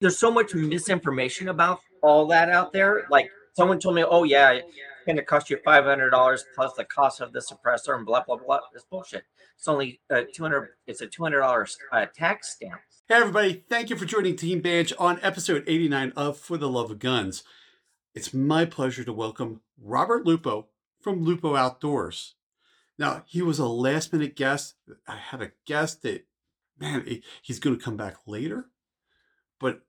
there's so much misinformation about all that out there. Like someone told me, "Oh yeah, it's to cost you five hundred dollars plus the cost of the suppressor and blah blah blah." It's bullshit. It's only uh, two hundred. It's a two hundred dollars uh, tax stamp. Hey everybody, thank you for joining Team Banshee on episode 89 of For the Love of Guns. It's my pleasure to welcome Robert Lupo from Lupo Outdoors. Now, he was a last minute guest. I had a guest that, man, he's going to come back later, but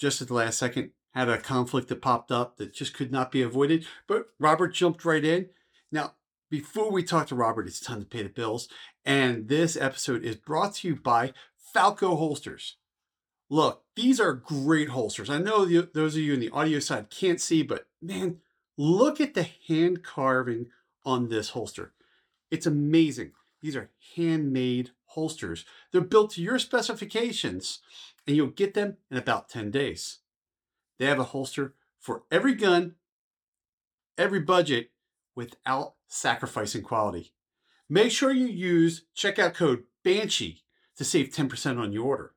just at the last second, had a conflict that popped up that just could not be avoided. But Robert jumped right in. Now, before we talk to Robert, it's time to pay the bills. And this episode is brought to you by Falco holsters. Look, these are great holsters. I know those of you in the audio side can't see, but man, look at the hand carving on this holster. It's amazing. These are handmade holsters. They're built to your specifications, and you'll get them in about 10 days. They have a holster for every gun, every budget, without sacrificing quality. Make sure you use checkout code BANSHEE to save 10% on your order.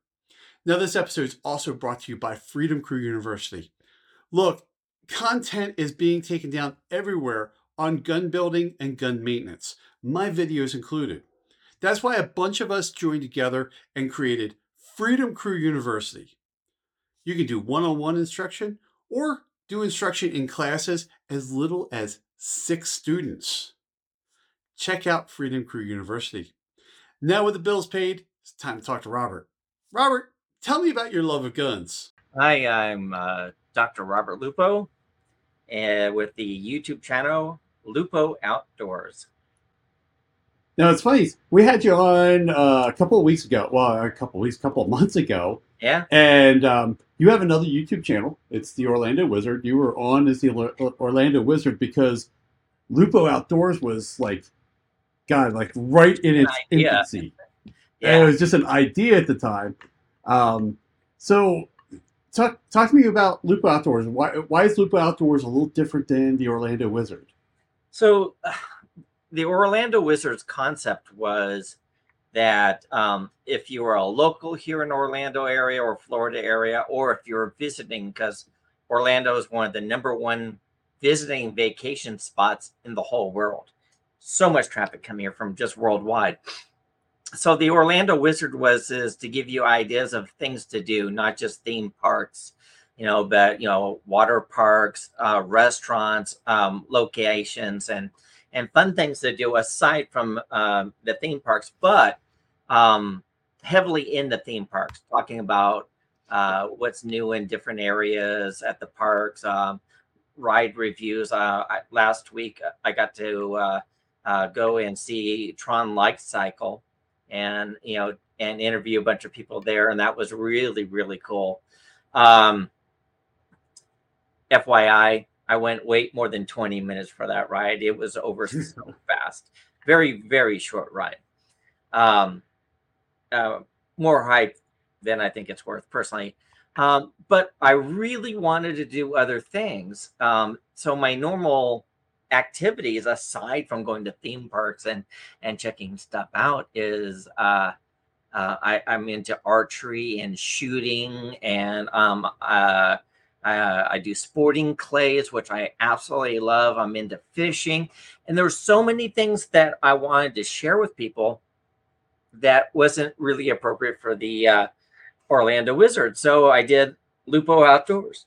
Now, this episode is also brought to you by Freedom Crew University. Look, content is being taken down everywhere on gun building and gun maintenance, my videos included. That's why a bunch of us joined together and created Freedom Crew University. You can do one on one instruction or do instruction in classes as little as six students. Check out Freedom Crew University. Now, with the bills paid, it's time to talk to Robert. Robert, tell me about your love of guns. Hi, I'm uh, Dr. Robert Lupo uh, with the YouTube channel Lupo Outdoors. Now it's funny. We had you on uh, a couple of weeks ago. Well, a couple of weeks, a couple of months ago. Yeah. And um, you have another YouTube channel. It's the Orlando Wizard. You were on as the Orlando Wizard because Lupo Outdoors was like, God, like right in its infancy. Yeah. it was just an idea at the time. Um, so, talk talk to me about Lupo Outdoors. Why why is Lupo Outdoors a little different than the Orlando Wizard? So, uh, the Orlando Wizards concept was that um, if you are a local here in Orlando area or Florida area, or if you're visiting, because Orlando is one of the number one visiting vacation spots in the whole world. So much traffic coming here from just worldwide so the Orlando Wizard was is to give you ideas of things to do, not just theme parks, you know, but you know, water parks, uh, restaurants, um, locations, and and fun things to do aside from uh, the theme parks, but um, heavily in the theme parks, talking about uh, what's new in different areas at the parks, um, ride reviews. Uh, I, last week, I got to uh, uh, go and see Tron Light Cycle and you know and interview a bunch of people there and that was really really cool um fyi i went wait more than 20 minutes for that ride. It was over so fast. Very very short ride. Um uh, more hype than i think it's worth personally. Um, but i really wanted to do other things. Um, so my normal activities aside from going to theme parks and and checking stuff out is uh, uh, I, I'm into archery and shooting, and um, uh, I, I, do sporting clays, which I absolutely love. I'm into fishing, and there were so many things that I wanted to share with people that wasn't really appropriate for the uh, Orlando Wizards. So I did Lupo Outdoors,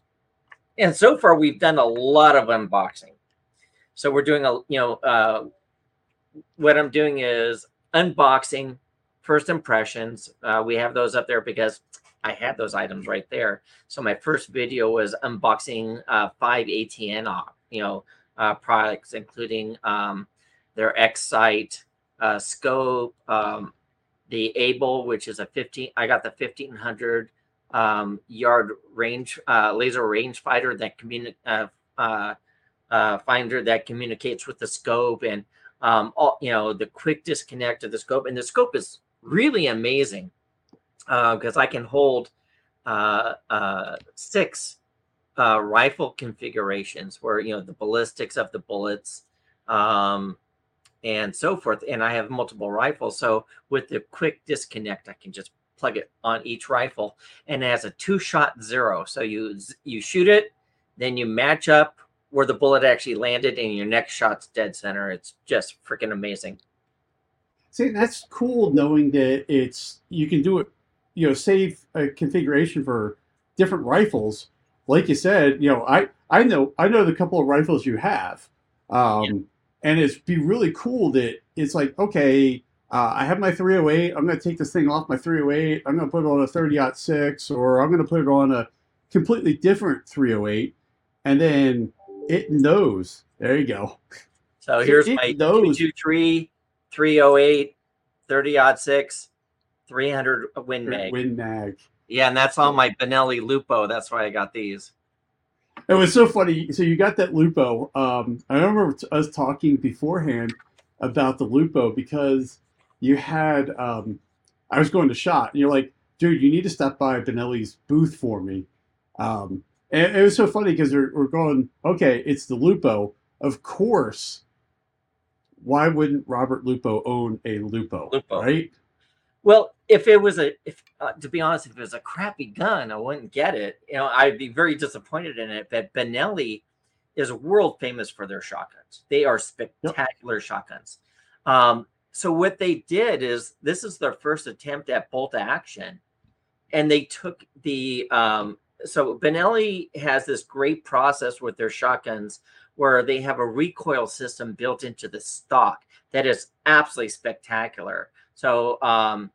and so far we've done a lot of unboxing. So we're doing a, you know, uh, what I'm doing is unboxing first impressions. Uh, we have those up there because I had those items right there. So my first video was unboxing uh, five ATN, uh, you know, uh, products, including um, their X-Sight uh, scope, um, the Able, which is a 15. I got the 1500 um, yard range uh, laser rangefinder that communicate uh, uh, finder that communicates with the scope and um, all, you know the quick disconnect of the scope and the scope is really amazing because uh, I can hold uh, uh, six uh, rifle configurations where you know the ballistics of the bullets um, and so forth and I have multiple rifles so with the quick disconnect I can just plug it on each rifle, and it has a two-shot zero. So you you shoot it, then you match up where the bullet actually landed, and your next shot's dead center. It's just freaking amazing. See, that's cool knowing that it's you can do it, you know, save a configuration for different rifles. Like you said, you know, I I know I know the couple of rifles you have, um, yeah. and it's be really cool that it's like okay, uh, I have my 308. I'm going to take this thing off my 308. I'm going to put it on a 30 6, or I'm going to put it on a completely different 308, and then it knows. There you go. So here's it my knows. 223, 308, 30 6, 300 Win Mag. Win Mag. Yeah, and that's on my Benelli Lupo. That's why I got these. It was so funny. So you got that Lupo. Um, I remember us talking beforehand about the Lupo because you had um, I was going to shot, and you're like, dude, you need to stop by Benelli's booth for me. Um, and it was so funny because we're, we're going, okay, it's the Lupo. Of course, why wouldn't Robert Lupo own a Lupo? Lupo. Right? Well, if it was a, if uh, to be honest, if it was a crappy gun, I wouldn't get it. You know, I'd be very disappointed in it. But Benelli is world famous for their shotguns. They are spectacular yep. shotguns. Um, so what they did is this is their first attempt at bolt action, and they took the um, so Benelli has this great process with their shotguns where they have a recoil system built into the stock that is absolutely spectacular. So um,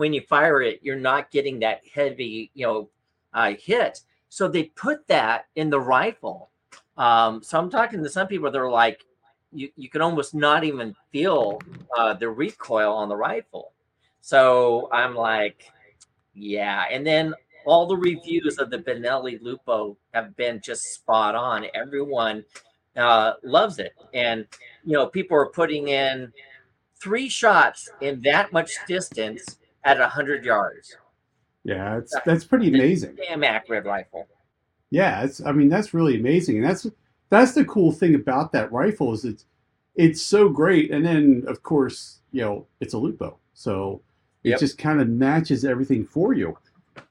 when you fire it, you're not getting that heavy, you know, uh, hit. So they put that in the rifle. Um, so I'm talking to some people that are like, you, you can almost not even feel uh, the recoil on the rifle. So I'm like, yeah. And then all the reviews of the Benelli Lupo have been just spot on. Everyone uh, loves it. And, you know, people are putting in three shots in that much distance at 100 yards. Yeah, it's, that's pretty amazing. Damn accurate rifle. Yeah, it's. I mean, that's really amazing, and that's that's the cool thing about that rifle is it's it's so great. And then of course, you know, it's a Lupo. So it yep. just kind of matches everything for you.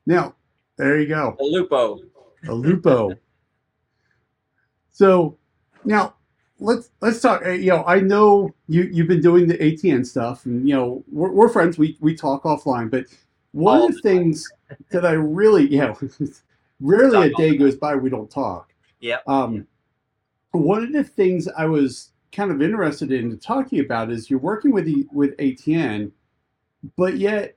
Now, there you go. A Lupo. A Lupo. so now let's let's talk. You know, I know you you've been doing the ATN stuff, and you know we're, we're friends. We we talk offline, but one All of the things that I really, you know, rarely a day goes by we don't talk. Yeah. Um, one of the things I was kind of interested in talking about is you're working with the, with ATN, but yet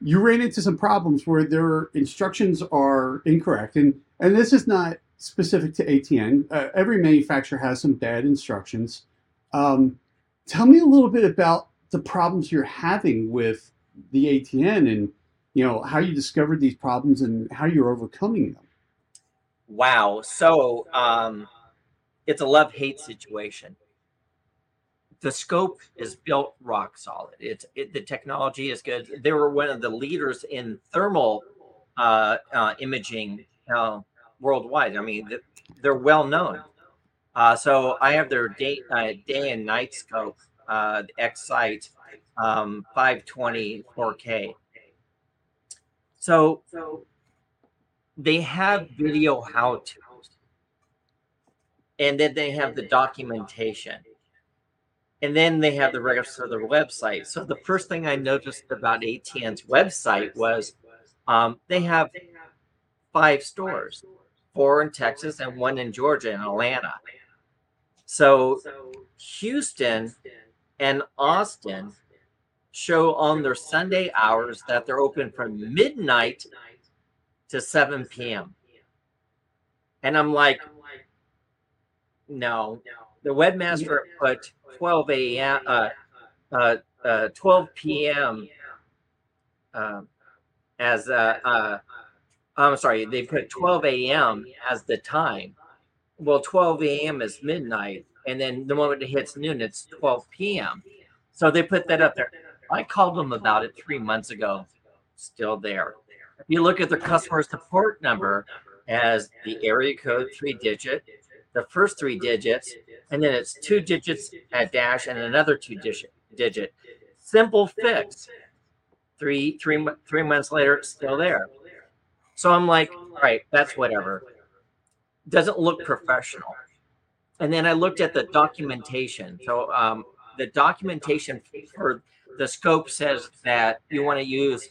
you ran into some problems where their instructions are incorrect, and and this is not specific to ATN. Uh, every manufacturer has some bad instructions. Um, tell me a little bit about the problems you're having with the ATN, and you know how you discovered these problems and how you're overcoming them. Wow. So um, it's a love hate situation. The scope is built rock solid. It's it, the technology is good. They were one of the leaders in thermal uh, uh, imaging uh, worldwide. I mean, they're well known. Uh, so I have their day uh, day and night scope, uh, X-Sight um, 520 4K. So they have video how to, and then they have the documentation, and then they have the rest of their website. So the first thing I noticed about ATN's website was um, they have five stores, four in Texas and one in Georgia and Atlanta. So Houston and Austin show on their Sunday hours that they're open from midnight to 7 p.m. And I'm like, no. The webmaster put 12 a.m. Uh, uh, uh, 12 p.m. Um, as uh, uh, I'm sorry, they put 12 a.m. as the time. Well, 12 a.m. is midnight, and then the moment it hits noon, it's 12 p.m. So they put that up there. I called them about it three months ago. Still there. You look at the customer support number as the area code three digit, the first three digits, and then it's two digits at dash and another two digit digit. Simple fix. Three, three, three months later, still there. So I'm like, all right, that's whatever. Doesn't look professional. And then I looked at the documentation. So um, the documentation for the scope says that you want to use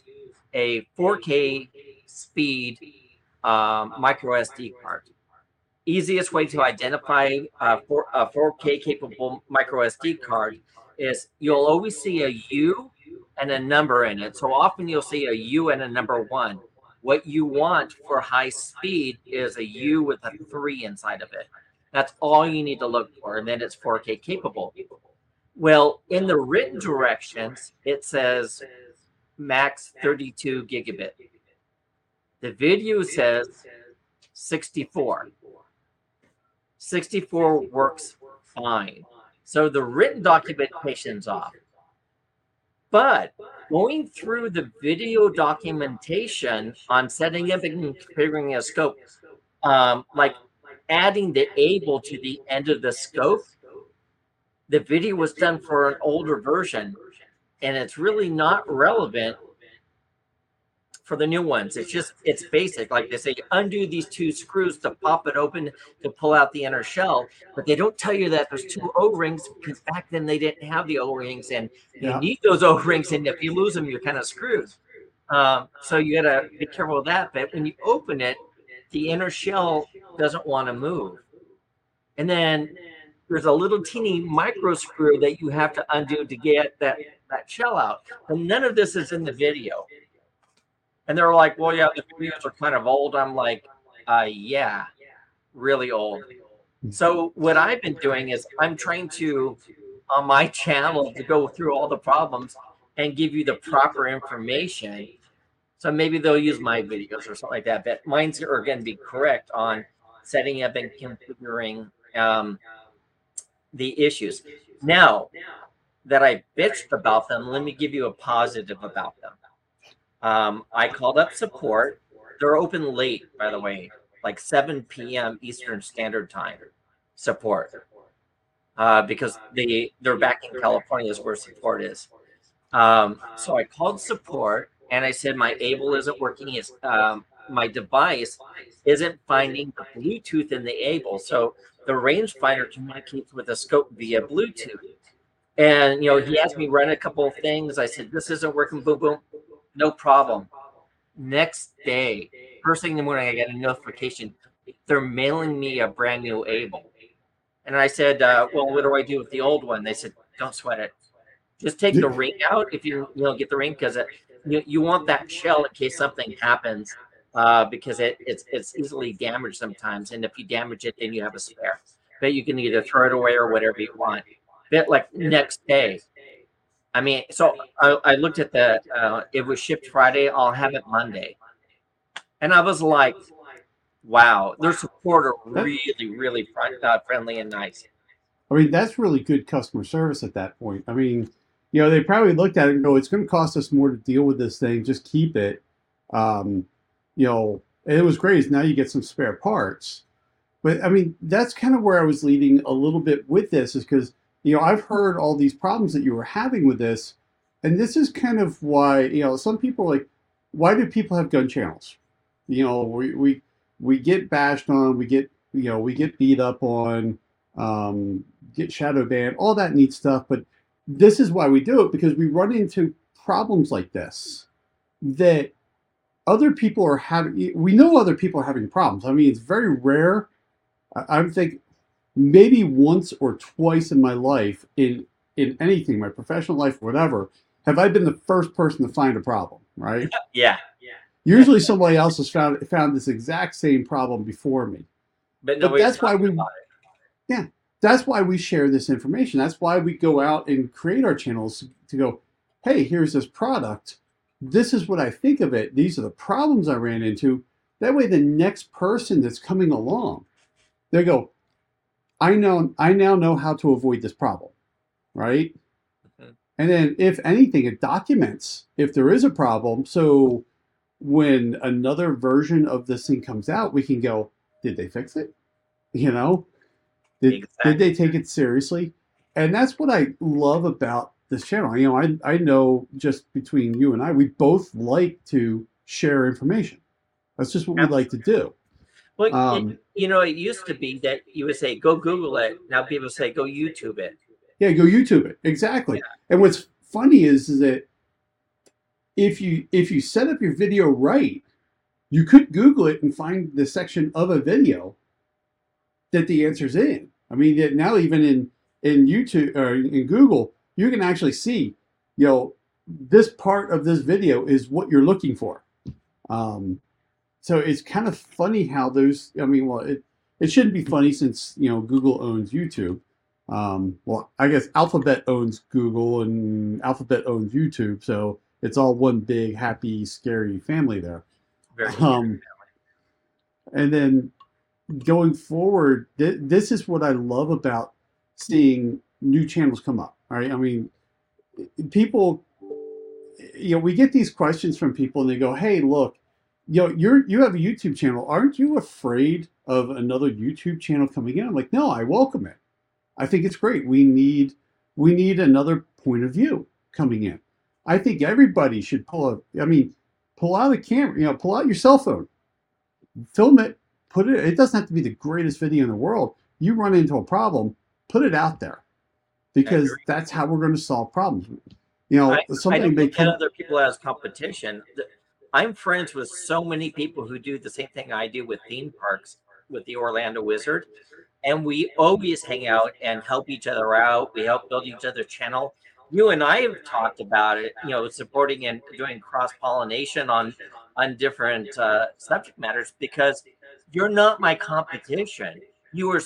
a 4K speed um, micro SD card. Easiest way to identify a, 4, a 4K capable micro SD card is you'll always see a U and a number in it. So often you'll see a U and a number one. What you want for high speed is a U with a three inside of it. That's all you need to look for, and then it's 4K capable. Well, in the written directions, it says max 32 gigabit. The video says 64. 64 works fine. So the written documentation's off. But going through the video documentation on setting up and configuring a scope, um, like adding the able to the end of the scope, the video was done for an older version and it's really not relevant for the new ones. It's just it's basic. Like they say, undo these two screws to pop it open to pull out the inner shell, but they don't tell you that there's two O-rings because back then they didn't have the O-rings, and you need those O-rings, and if you lose them, you're kind of screwed. Um, so you gotta be careful with that. But when you open it, the inner shell doesn't want to move, and then there's a little teeny micro screw that you have to undo to get that that shell out. And none of this is in the video. And they're like, well, yeah, the videos are kind of old. I'm like, uh, yeah, really old. So what I've been doing is I'm trying to, on my channel, to go through all the problems and give you the proper information. So maybe they'll use my videos or something like that. But mine's are going to be correct on setting up and configuring um, the issues. Now that I bitched about them, let me give you a positive about them. Um, I called up support. They're open late, by the way, like 7 p.m. Eastern Standard Time. Support, uh, because they they're back in California, is where support is. Um, so I called support and I said my Able isn't working. Um, my device isn't finding the Bluetooth in the Able. So the rangefinder communicates with the scope via Bluetooth. And you know, he asked me run a couple of things. I said this isn't working. Boom, boom no problem. Next day, first thing in the morning, I get a notification. They're mailing me a brand new Able. And I said, uh, well, what do I do with the old one? They said, don't sweat it. Just take the ring out if you you know get the ring because you, you want that shell in case something happens uh, because it, it's it's easily damaged sometimes. And if you damage it, then you have a spare. But you can either throw it away or whatever you want. But like next day, I mean, so I, I looked at the, uh, it was shipped Friday. I'll have it Monday. And I was like, wow, their support are really, really uh, friendly and nice. I mean, that's really good customer service at that point. I mean, you know, they probably looked at it and go, it's going to cost us more to deal with this thing. Just keep it. Um, you know, it was great. Now you get some spare parts. But I mean, that's kind of where I was leading a little bit with this is because you know, I've heard all these problems that you were having with this, and this is kind of why, you know, some people like, why do people have gun channels? You know, we we we get bashed on, we get you know, we get beat up on, um, get shadow banned, all that neat stuff. But this is why we do it because we run into problems like this that other people are having. We know other people are having problems. I mean, it's very rare. I, I think maybe once or twice in my life in in anything, my professional life, whatever, have I been the first person to find a problem, right? Yeah. Yeah. Usually somebody else has found found this exact same problem before me. But, but that's why we Yeah. That's why we share this information. That's why we go out and create our channels to go, hey, here's this product. This is what I think of it. These are the problems I ran into. That way the next person that's coming along, they go, I know I now know how to avoid this problem, right? Mm-hmm. And then if anything, it documents if there is a problem. So when another version of this thing comes out, we can go, did they fix it? You know? Did, exactly. did they take it seriously? And that's what I love about this channel. You know, I I know just between you and I, we both like to share information. That's just what we like to do. Well, um, it, you know, it used to be that you would say, "Go Google it." Now people say, "Go YouTube it." Yeah, go YouTube it. Exactly. Yeah. And what's funny is, is that if you if you set up your video right, you could Google it and find the section of a video that the answer's in. I mean, that now even in in YouTube or in Google, you can actually see, you know, this part of this video is what you're looking for. Um, so it's kind of funny how those. I mean, well, it it shouldn't be funny since you know Google owns YouTube. Um, well, I guess Alphabet owns Google and Alphabet owns YouTube, so it's all one big happy, scary family there. Very um, and then going forward, th- this is what I love about seeing new channels come up. Right? I mean, people, you know, we get these questions from people, and they go, "Hey, look, you know, you're you have a YouTube channel. Aren't you afraid of another YouTube channel coming in?" I'm like, "No, I welcome it. I think it's great. We need we need another point of view coming in. I think everybody should pull a. I mean, pull out a camera. You know, pull out your cell phone, film it, put it. It doesn't have to be the greatest video in the world. You run into a problem, put it out there, because that's how we're going to solve problems. You know, I, something I look at other people as competition. I'm friends with so many people who do the same thing I do with theme parks with the Orlando Wizard. And we always hang out and help each other out. We help build each other's channel. You and I have talked about it, you know, supporting and doing cross pollination on on different uh, subject matters because you're not my competition. You are.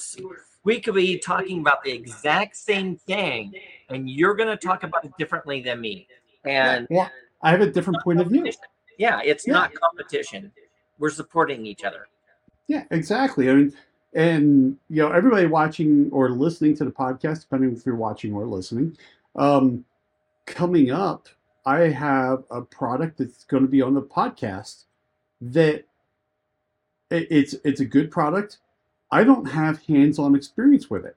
We could be talking about the exact same thing, and you're going to talk about it differently than me. And yeah, I have a different point of view. Yeah, it's yeah. not competition. We're supporting each other. Yeah, exactly. I mean, and you know, everybody watching or listening to the podcast, depending if you're watching or listening, um, coming up, I have a product that's going to be on the podcast that it's it's a good product. I don't have hands-on experience with it,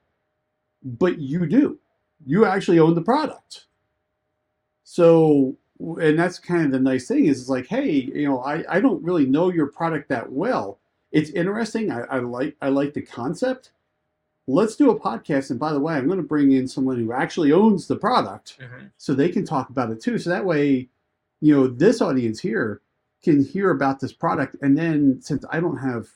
but you do. You actually own the product. So and that's kind of the nice thing is it's like, hey, you know, I, I don't really know your product that well. It's interesting. I, I like I like the concept. Let's do a podcast. And by the way, I'm going to bring in someone who actually owns the product mm-hmm. so they can talk about it too. So that way, you know, this audience here can hear about this product. And then since I don't have,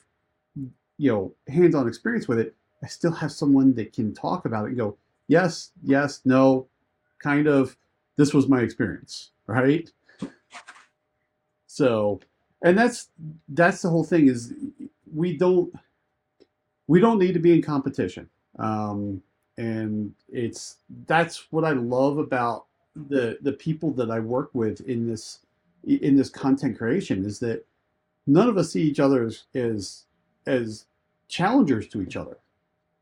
you know, hands-on experience with it, I still have someone that can talk about it and go, yes, yes, no, kind of, this was my experience right? So, and that's that's the whole thing is we don't we don't need to be in competition, um, and it's that's what I love about the the people that I work with in this in this content creation is that none of us see each other as as, as challengers to each other.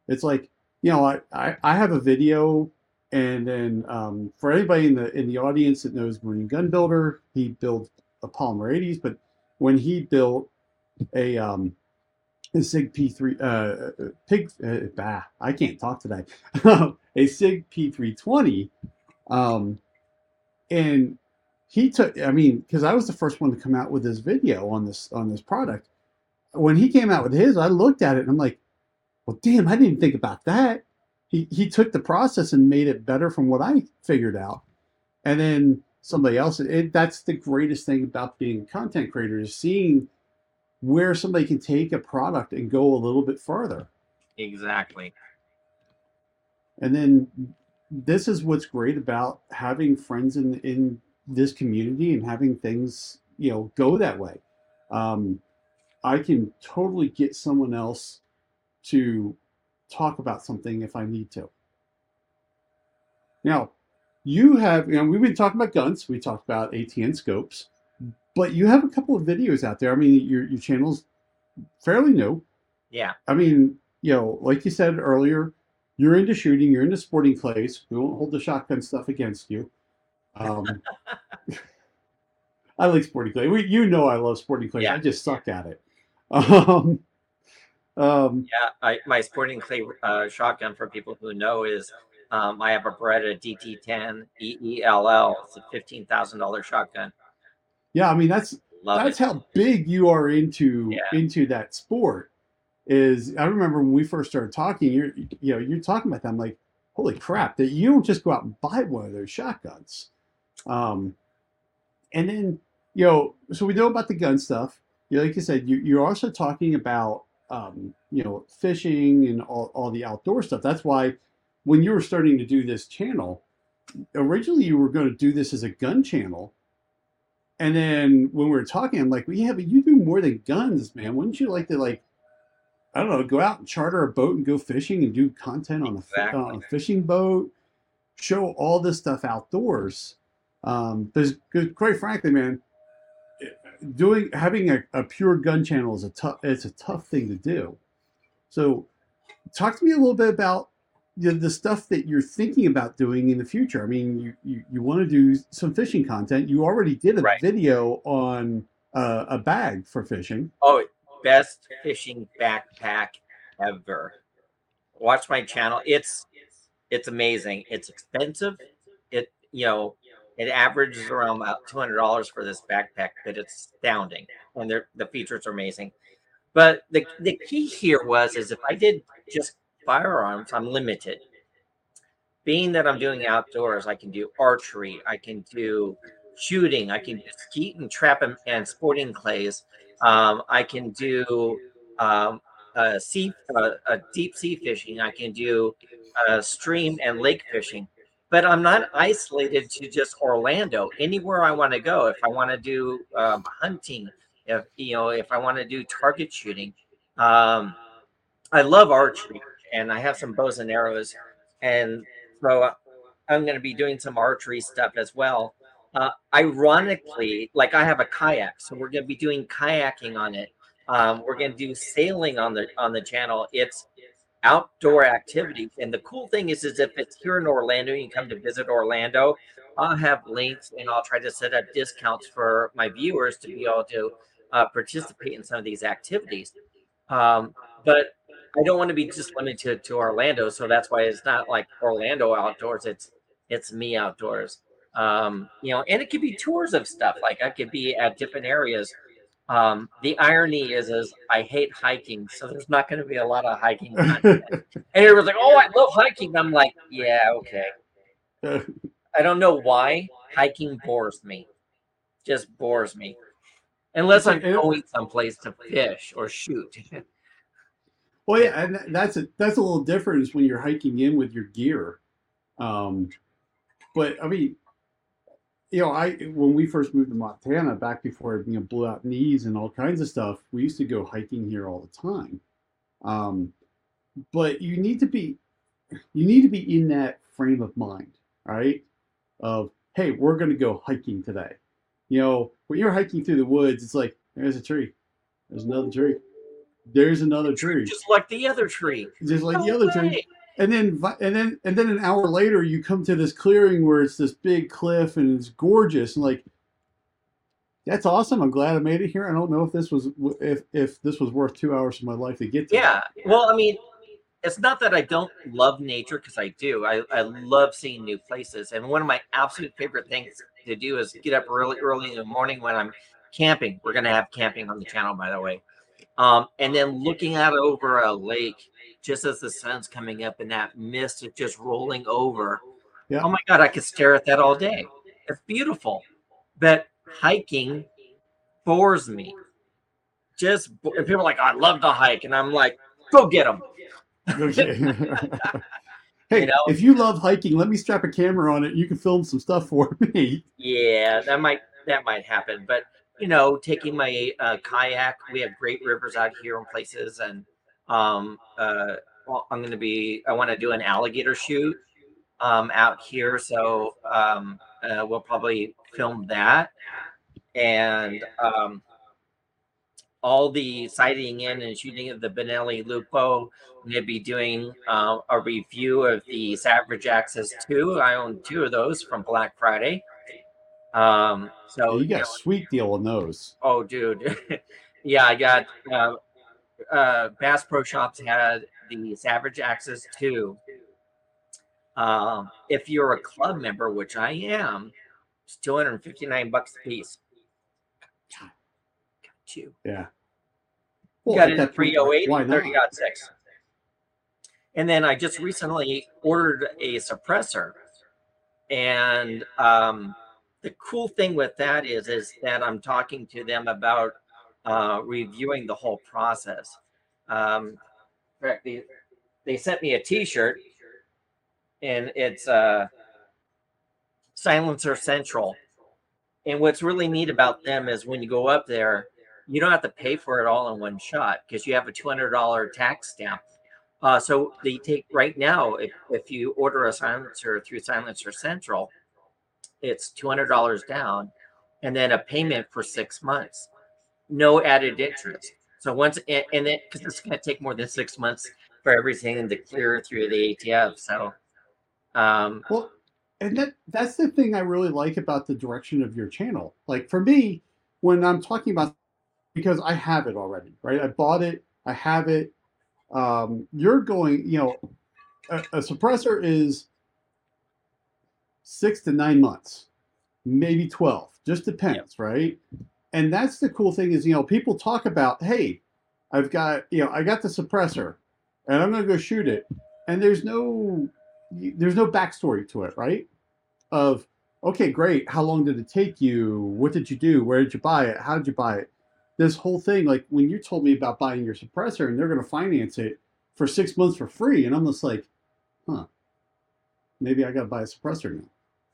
It's like you know I, I, I have a video and then um, for anybody in the in the audience that knows Marine Gun Builder, he built a Polymer 80s, but when he built a um, a Sig P3 uh, pig uh, bah, I can't talk today. a Sig P320, um, and he took. I mean, because I was the first one to come out with this video on this on this product. When he came out with his, I looked at it and I'm like, well, damn, I didn't think about that he he took the process and made it better from what I figured out, and then somebody else. It, that's the greatest thing about being a content creator is seeing where somebody can take a product and go a little bit further. Exactly. And then this is what's great about having friends in in this community and having things you know go that way. Um, I can totally get someone else to talk about something if I need to. Now, you have, you know, we've been talking about guns, we talked about ATN scopes, but you have a couple of videos out there. I mean, your, your channel's fairly new. Yeah. I mean, you know, like you said earlier, you're into shooting, you're into sporting clays. We won't hold the shotgun stuff against you. Um, I like sporting clay. We, you know, I love sporting clay. Yeah. I just suck at it. Um, um, yeah, I, my sporting clay uh, shotgun for people who know is Um, I have a Beretta DT10 EELL. It's a fifteen thousand dollar shotgun. Yeah, I mean that's Love that's it. how big you are into Yeah. into that sport. Is I remember when we first started talking, you're you know you're talking about that. I'm like, holy crap! That you don't just go out and buy one of those shotguns. Um, and then you know, so we know about the gun stuff. You know, like you said, you, you're also talking about um, you know fishing and all, all the outdoor stuff. That's why when you were starting to do this channel, originally you were going to do this as a gun channel. And then when we were talking, I'm like, well, yeah, but you do more than guns, man. Wouldn't you like to like, I don't know, go out and charter a boat and go fishing and do content on a, Exactly. on a fishing boat, show all this stuff outdoors? Um, because, because quite frankly, man, doing having a, a pure gun channel is a tough it's a tough thing to do. So, talk to me a little bit about the, the stuff that you're thinking about doing in the future. I mean, you, you, you want to do some fishing content. You already did a Right. video on uh, a bag for fishing. Oh, best fishing backpack ever. Watch my channel. It's it's amazing. It's expensive. It you know it averages around about two hundred dollars for this backpack, but it's astounding, and the features are amazing. But the the key here was is if I did just firearms, I'm limited. Being that I'm doing outdoors, I can do archery, I can do shooting, I can skeet and trap and, and sporting clays. Um, I can do um, uh, sea, deep sea fishing. I can do uh, stream and lake fishing. But I'm not isolated to just Orlando. Anywhere I want to go, if I want to do um, hunting, if you know, if I want to do target shooting, um, I love archery, and I have some bows and arrows, and so I'm going to be doing some archery stuff as well. Uh, ironically, like I have a kayak, so we're going to be doing kayaking on it. Um, we're going to do sailing on the on the channel. It's outdoor activities, and the cool thing is, is if it's here in Orlando, you come to visit Orlando. I'll have links, and I'll try to set up discounts for my viewers to be able to uh, participate in some of these activities. Um, but I don't want to be just limited to Orlando, so that's why it's not like Orlando outdoors. It's it's me outdoors um you know and it could be tours of stuff like i could be at different areas um the irony is is i hate hiking so there's not going to be a lot of hiking and everyone's like oh i love hiking. I'm like yeah okay. I don't know why hiking bores me. Just bores me. Unless i'm going someplace to fish or shoot. Well, yeah, and that's a that's a little difference when you're hiking in with your gear. Um, but I mean, you know, I when we first moved to Montana back before you know blew out knees and all kinds of stuff, we used to go hiking here all the time. Um, but you need to be you need to be in that frame of mind, all right? Of hey, we're going to go hiking today. You know, when you're hiking through the woods, it's like there's a tree, there's another tree, there's another tree, just like the other tree just like the No other tree way. And then and then and then an hour later you come to this clearing where it's this big cliff and it's gorgeous and like that's awesome i'm glad i made it here i don't know if this was if if this was worth two hours of my life to get to Yeah. Well, I mean, it's not that I don't love nature because I do. I, I love seeing new places. And one of my absolute favorite things to do is get up really early in the morning when I'm camping. We're to have camping on the channel, by the way. Um, and then looking out over a lake just as the sun's coming up and that mist is just rolling over. Yeah. Oh my God, I could stare at that all day. It's beautiful. But hiking bores me. Just and people are like, I love to hike, and I'm like, go get them. okay hey You know? if you love hiking let me strap a camera on it you can film some stuff for me Yeah, that might that might happen, but you know, taking my uh, kayak, we have great rivers out here in places, and um, uh, well, I'm going to be. I want to do an alligator shoot um, out here, so um, uh, we'll probably film that, and um, all the sighting in and shooting of the Benelli Lupo. I'm going to be doing uh, a review of the Savage Axis 2. I own two of those from Black Friday. Um, so you you got know, a sweet deal on those oh, dude, yeah, I got uh, uh, Bass Pro Shops had the Savage Axis 2. Um, if you're a club member, which I am, it's 259 bucks a piece. Got you. Yeah. Well, got it at 308 30 six. And then I just recently ordered a suppressor. And um, the cool thing with that is, is that I'm talking to them about uh, reviewing the whole process. Um, they, they sent me a T-shirt, and it's uh, Silencer Central. And what's really neat about them is when you go up there, you don't have to pay for it all in one shot because you have a $200 tax stamp. Uh, so they take right now, if, if you order a silencer through Silencer Central, it's $200 down and then a payment for six months, no added interest. So once, and then because it's going to take more than six months for everything to clear through the ATF. So, um, well, and that that's the thing I really like about the direction of your channel. Like for me, when I'm talking about, because I have it already, right? I bought it, I have it. Um, you're going, you know, a, a suppressor is six to nine months, maybe 12, just depends, yep. right? And that's the cool thing is, you know, people talk about, hey, I've got, you know, I got the suppressor and I'm going to go shoot it. And there's no, there's no backstory to it, right? Of, okay, great. How long did it take you? What did you do? Where did you buy it? How did you buy it? This whole thing, like when you told me about buying your suppressor and they're going to finance it for six months for free. And I'm just like, huh, maybe I got to buy a suppressor now.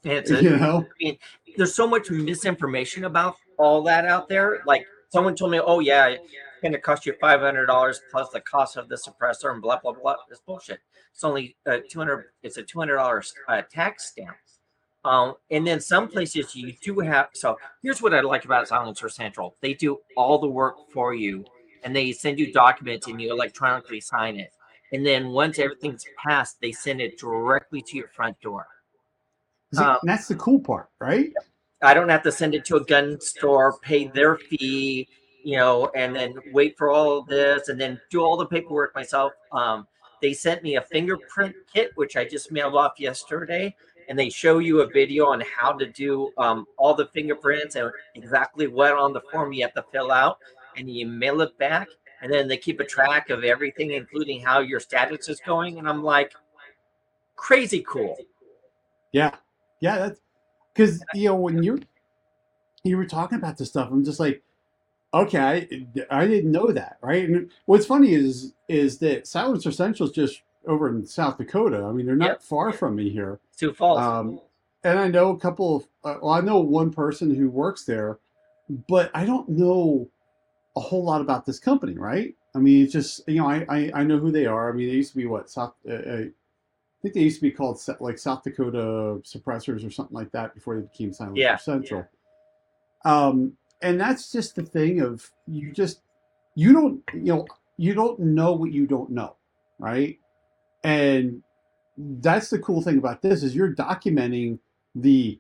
It's a, you know, I mean, there's so much misinformation about all that out there. Like someone told me, "Oh yeah, it's going to cost you five hundred dollars plus the cost of the suppressor and blah blah blah." It's bullshit. It's only uh, two hundred. It's a two hundred dollars uh, tax stamp. Um, and then some places you do have. So here's what I like about Silencer Central: they do all the work for you, and they send you documents and you electronically sign it. And then once everything's passed, they send it directly to your front door. Um, that's the cool part, right? I don't have to send it to a gun store, pay their fee, you know, and then wait for all of this and then do all the paperwork myself. Um, they sent me a fingerprint kit, which I just mailed off yesterday, and they show you a video on how to do um, all the fingerprints and exactly what on the form you have to fill out, and you mail it back, and then they keep a track of everything, including how your status is going. And I'm like, crazy cool. Yeah, yeah, that's because you know when you you were talking about this stuff, I'm just like, okay, I, I didn't know that, right? And what's funny is is that Silencer Central is just over in South Dakota. I mean, they're not yep. far from me here. Sioux Falls. Um, and I know a couple of, uh, well, I know one person who works there, but I don't know a whole lot about this company, right? I mean, it's just you know, I I, I know who they are. I mean, they used to be what South uh, uh think they used to be called like South Dakota suppressors or something like that before they became Silent yeah, Central. Yeah. Um, and that's just the thing of you just you don't you know you don't know what you don't know, right? And that's the cool thing about this is you're documenting the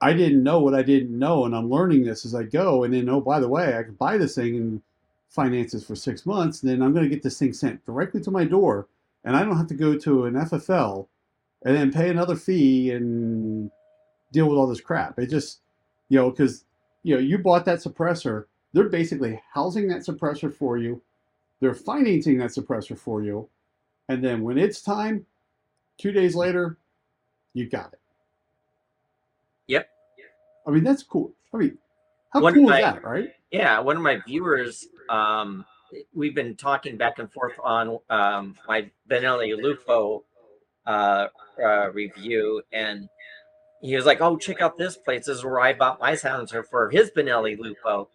I didn't know what I didn't know, and I'm learning this as I go. And then, oh, by the way, I can buy this thing and finances for six months. And then I'm going to get this thing sent directly to my door and I don't have to go to an FFL and then pay another fee and deal with all this crap. It just, you know, because you know you bought that suppressor, they're basically housing that suppressor for you, they're financing that suppressor for you, and then when it's time, two days later, you got it. Yep. I mean that's cool. I mean, how one cool my, is that, right? Yeah, one of my viewers um, we've been talking back and forth on um, my Benelli Lupo uh, uh, review, and he was like, "Oh, check out this place. This is where I bought my silencer for his Benelli Lupo."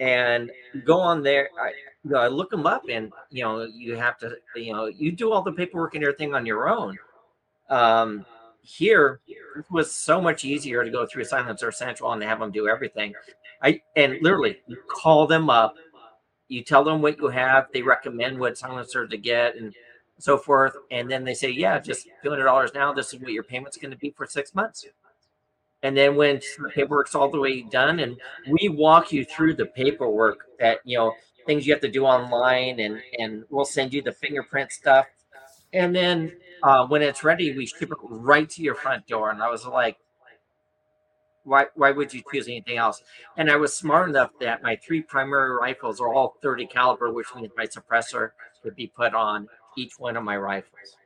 And go on there. I, I look them up, and you know, you have to, you know, you do all the paperwork and everything on your own. Um, here it was so much easier to go through Silencer Central and have them do everything. I and literally call them up, you tell them what you have, they recommend what silencer to get and so forth. And then they say, yeah, just $200 now. This is what your payment's going to be for six months. And then when the paperwork's all the way done, and we walk you through the paperwork that, you know, things you have to do online, and, and we'll send you the fingerprint stuff. And then uh, when it's ready, we ship it right to your front door. And I was like, why, why would you choose anything else? And I was smart enough that my three primary rifles are all 30 caliber, which means my suppressor would be put on each one of my rifles.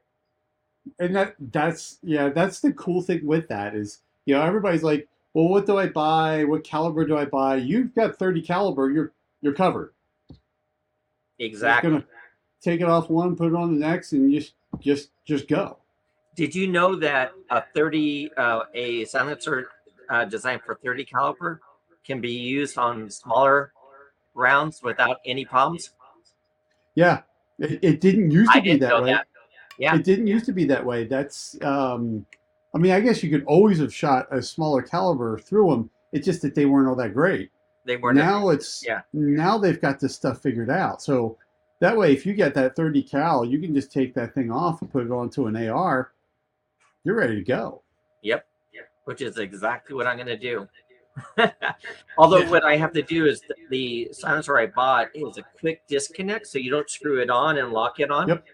And that that's yeah, that's the cool thing with that is you know everybody's like, well, what do I buy? What caliber do I buy? You've got 30 caliber, you're you're covered. Exactly. Gonna take it off one, put it on the next, and just just just go. Did you know that a 30 uh, a silencer uh, designed for 30 caliber can be used on smaller rounds without any problems? Yeah, it, it didn't used to I be that way. that. Yeah. It didn't used to be that way. That's, um, I mean, I guess you could always have shot a smaller caliber through them. It's just that they weren't all that great. They weren't. now it's yeah. now they've got this stuff figured out. So that way, if you get that 30 cal, you can just take that thing off and put it onto an AR. You're ready to go. Yep. Which is exactly what I'm going to do. Although what I have to do is th- the silencer I bought is a quick disconnect, so you don't screw it on and lock it on. Yep.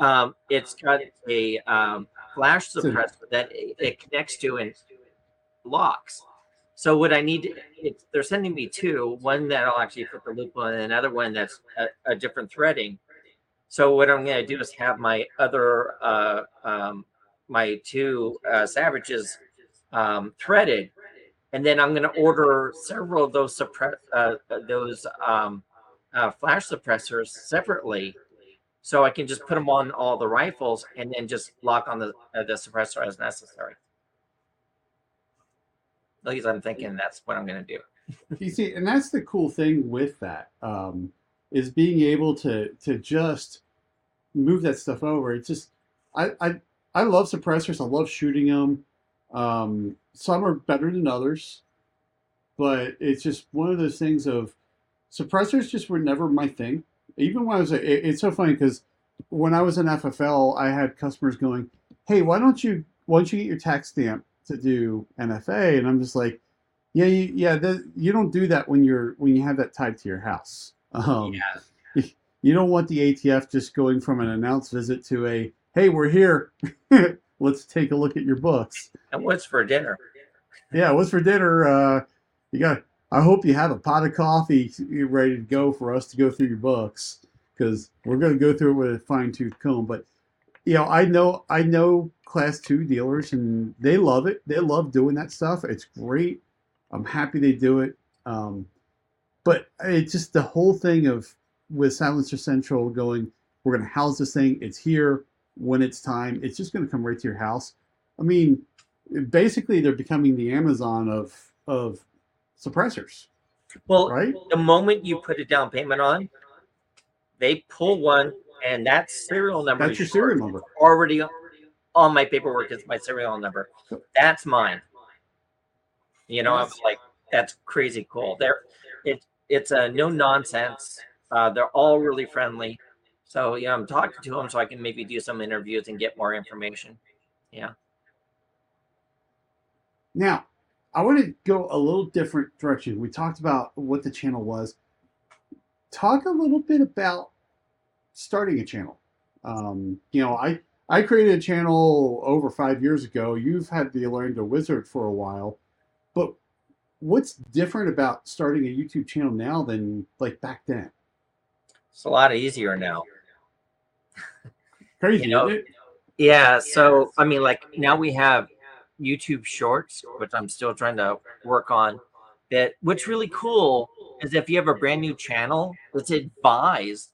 Um, it's got a um, flash suppressor that it, it connects to and locks. So what I need, to, it's, they're sending me two, one that I'll actually put the loop on, and another one that's a, a different threading. So what I'm going to do is have my other, uh, um, my two uh, savages um, threaded, and then I'm going to order several of those suppress uh, those um, uh, flash suppressors separately, so I can just put them on all the rifles and then just lock on the uh, the suppressor as necessary. At least I'm thinking that's what I'm going to do. You see, and that's the cool thing with that um, is being able to to just move that stuff over. It's just I I, I love suppressors. I love shooting them. Um, some are better than others, but it's just one of those things of suppressors just were never my thing. Even when I was a, it- it's so funny because when I was in FFL, I had customers going, "Hey, why don't you why don't you get your tax stamp to do NFA?" And I'm just like, yeah, you, yeah. You don't do that when you're when you have that tied to your house. Um, yeah, You don't want the ATF just going from an announced visit to a "Hey, we're here. Let's take a look at your books." and what's for dinner? Yeah, what's for dinner? Uh, you got. I hope you have a pot of coffee ready to go for us to go through your books because we're going to go through it with a fine tooth comb. But you know, I know I know class two dealers and they love it. They love doing that stuff. It's great. I'm happy they do it. Um, but it's just the whole thing of with Silencer Central going, we're going to house this thing. It's here when it's time. It's just going to come right to your house. I mean, basically, they're becoming the Amazon of of suppressors, Well, right? the moment you put a down payment on, they pull one, and that serial number That's your serial number. already on my paperwork is my serial number. That's mine. You know, I'm like, that's crazy cool. They're it it's a no nonsense. Uh, they're all really friendly. So yeah, I'm talking to them so I can maybe do some interviews and get more information. Yeah. Now, I want to go a little different direction. We talked about what the channel was. Talk a little bit about starting a channel. Um, you know, I I created a channel over five years ago. You've had the Orlando Wizard for a while, but what's different about starting a YouTube channel now than like back then? It's a lot easier now. Crazy, You know, isn't it? Yeah, so I mean, like now we have YouTube Shorts, which I'm still trying to work on. That what's really cool is if you have a brand new channel, it's advised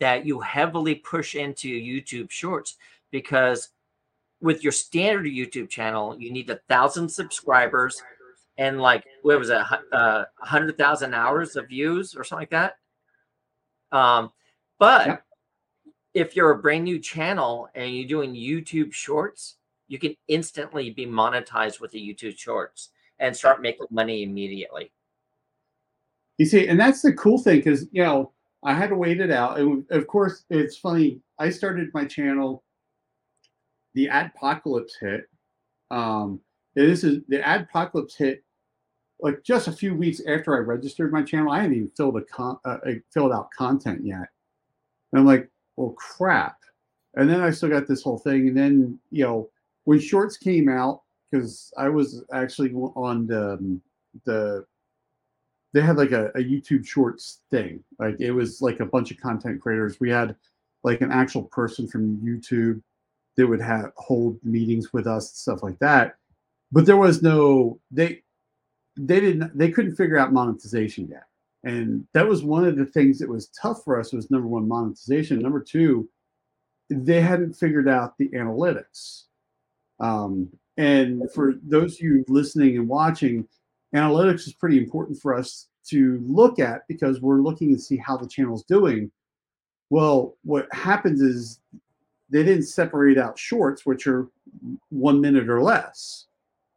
that you heavily push into YouTube Shorts because with your standard YouTube channel, you need a thousand subscribers and like what was it, hu- uh, a hundred thousand hours of views or something like that. Um, but Yep. If you're a brand new channel and you're doing YouTube Shorts, you can instantly be monetized with the YouTube Shorts and start making money immediately. You see, and that's the cool thing because you know I had to wait it out. And of course, it's funny. I started my channel. The adpocalypse hit. Um, this is the adpocalypse hit like just a few weeks after I registered my channel. I hadn't even filled a con- uh, uh, filled out content yet. And I'm like, well, crap. And then I still got this whole thing. And then, you know, when shorts came out, because I was actually on the, um, the they had like a, a YouTube shorts thing. Like it was like a bunch of content creators. We had like an actual person from YouTube that would have hold meetings with us, stuff like that. But there was no they they didn't they couldn't figure out monetization yet. And that was one of the things that was tough for us was number one, monetization. Number two, they hadn't figured out the analytics. Um, and for those of you listening and watching, analytics is pretty important for us to look at because we're looking to see how the channel's doing. Well, what happens is they didn't separate out shorts, which are one minute or less.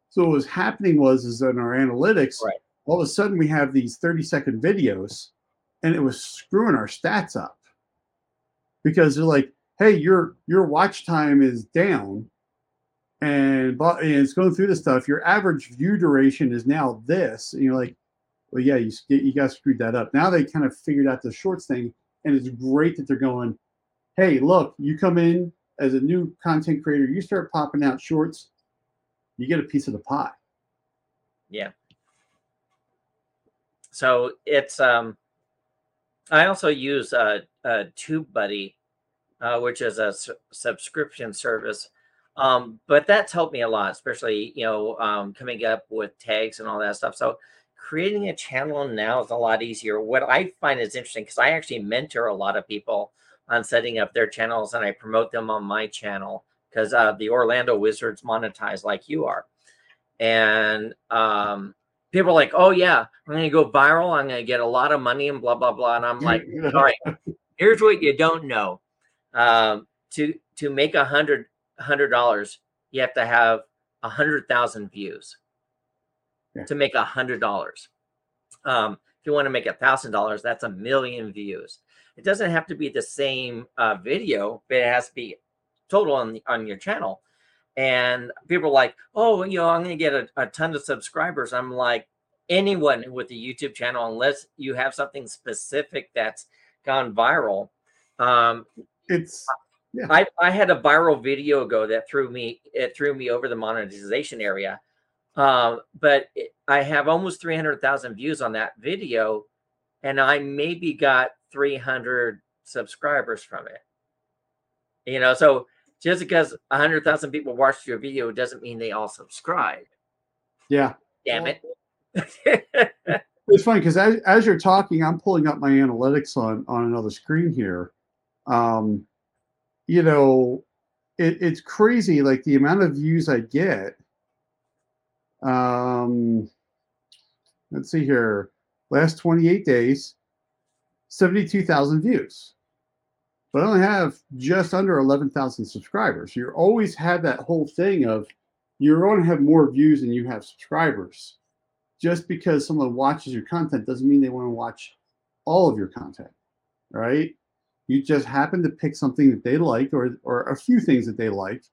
So what was happening was is in our analytics, Right. All of a sudden we have these 30 second videos and it was screwing our stats up because they're like, hey, your your watch time is down and, and it's going through the stuff. Your average view duration is now this. And you're like, well, yeah, you, you guys screwed that up. Now they kind of figured out the shorts thing. And it's great that they're going, hey, look, you come in as a new content creator, you start popping out shorts, you get a piece of the pie. Yeah. So it's um I also use uh, uh TubeBuddy, uh, which is a su- subscription service. Um, but that's helped me a lot, especially you know um, coming up with tags and all that stuff. So creating a channel now is a lot easier. What I find is interesting because I actually mentor a lot of people on setting up their channels, and I promote them on my channel because uh, the Orlando Wizards monetize like you are, and um, people are like, "Oh yeah, I'm going to go viral. I'm going to get a lot of money and blah blah blah." And I'm like, "All right, here's what you don't know: um, to to make a hundred hundred dollars, you have to have a hundred thousand views Yeah. to make a hundred dollars. Um, if you want to make a thousand dollars, that's a million views. It doesn't have to be the same uh, video, but it has to be total on the, on your channel. And people are like, "Oh, you know, I'm going to get a, a ton of subscribers." I'm like, anyone with a YouTube channel, unless you have something specific that's gone viral, um, It's I, I had a viral video ago that threw me it threw me over the monetization area. Um, but it, I have almost 300,000 views on that video and I maybe got 300 subscribers from it. You know, so just because 100,000 people watched your video doesn't mean they all subscribe. yeah. Damn it. It's funny because as, as you're talking, I'm pulling up my analytics on on another screen here. Um, you know, it, it's crazy like the amount of views I get. Um, let's see here. Last 28 days, 72,000 views. But I only have just under 11,000 subscribers. You always have that whole thing of you're going to have more views than you have subscribers just because someone watches your content doesn't mean they want to watch all of your content, right? You just happen to pick something that they like or or a few things that they like,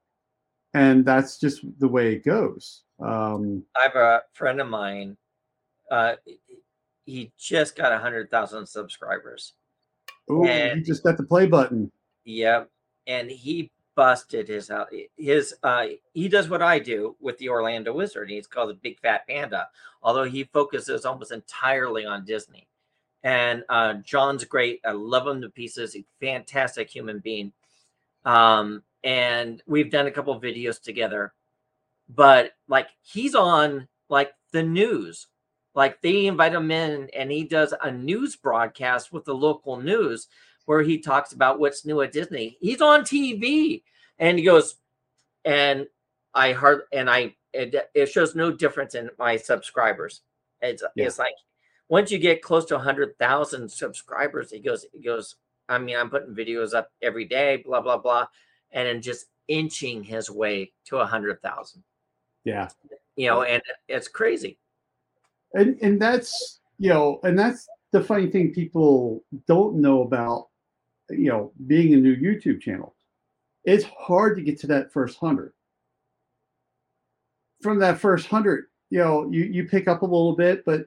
and that's just the way it goes. Um, I have a friend of mine. Uh, he just got 100,000 subscribers. Oh, you And- just got the play button. Yep. And he busted his out his uh he does what I do with the Orlando Wizard. He's called the Big Fat Panda, although he focuses almost entirely on Disney. And uh John's great. I love him to pieces. He's a fantastic human being. Um, and we've done a couple of videos together, but like he's on like the news. Like they invite him in and he does a news broadcast with the local news where he talks about what's new at Disney. He's on TV and he goes, and I heard, and I, it, it shows no difference in my subscribers. It's, Yeah. it's like once you get close to 100,000 subscribers, he goes, he goes, I mean, I'm putting videos up every day, blah, blah, blah. And then just inching his way to 100,000, Yeah, you know, and it's crazy. And and that's you know, and that's the funny thing people don't know about you know being a new YouTube channel. It's hard to get to that first hundred. From that first hundred, you know, you you pick up a little bit, but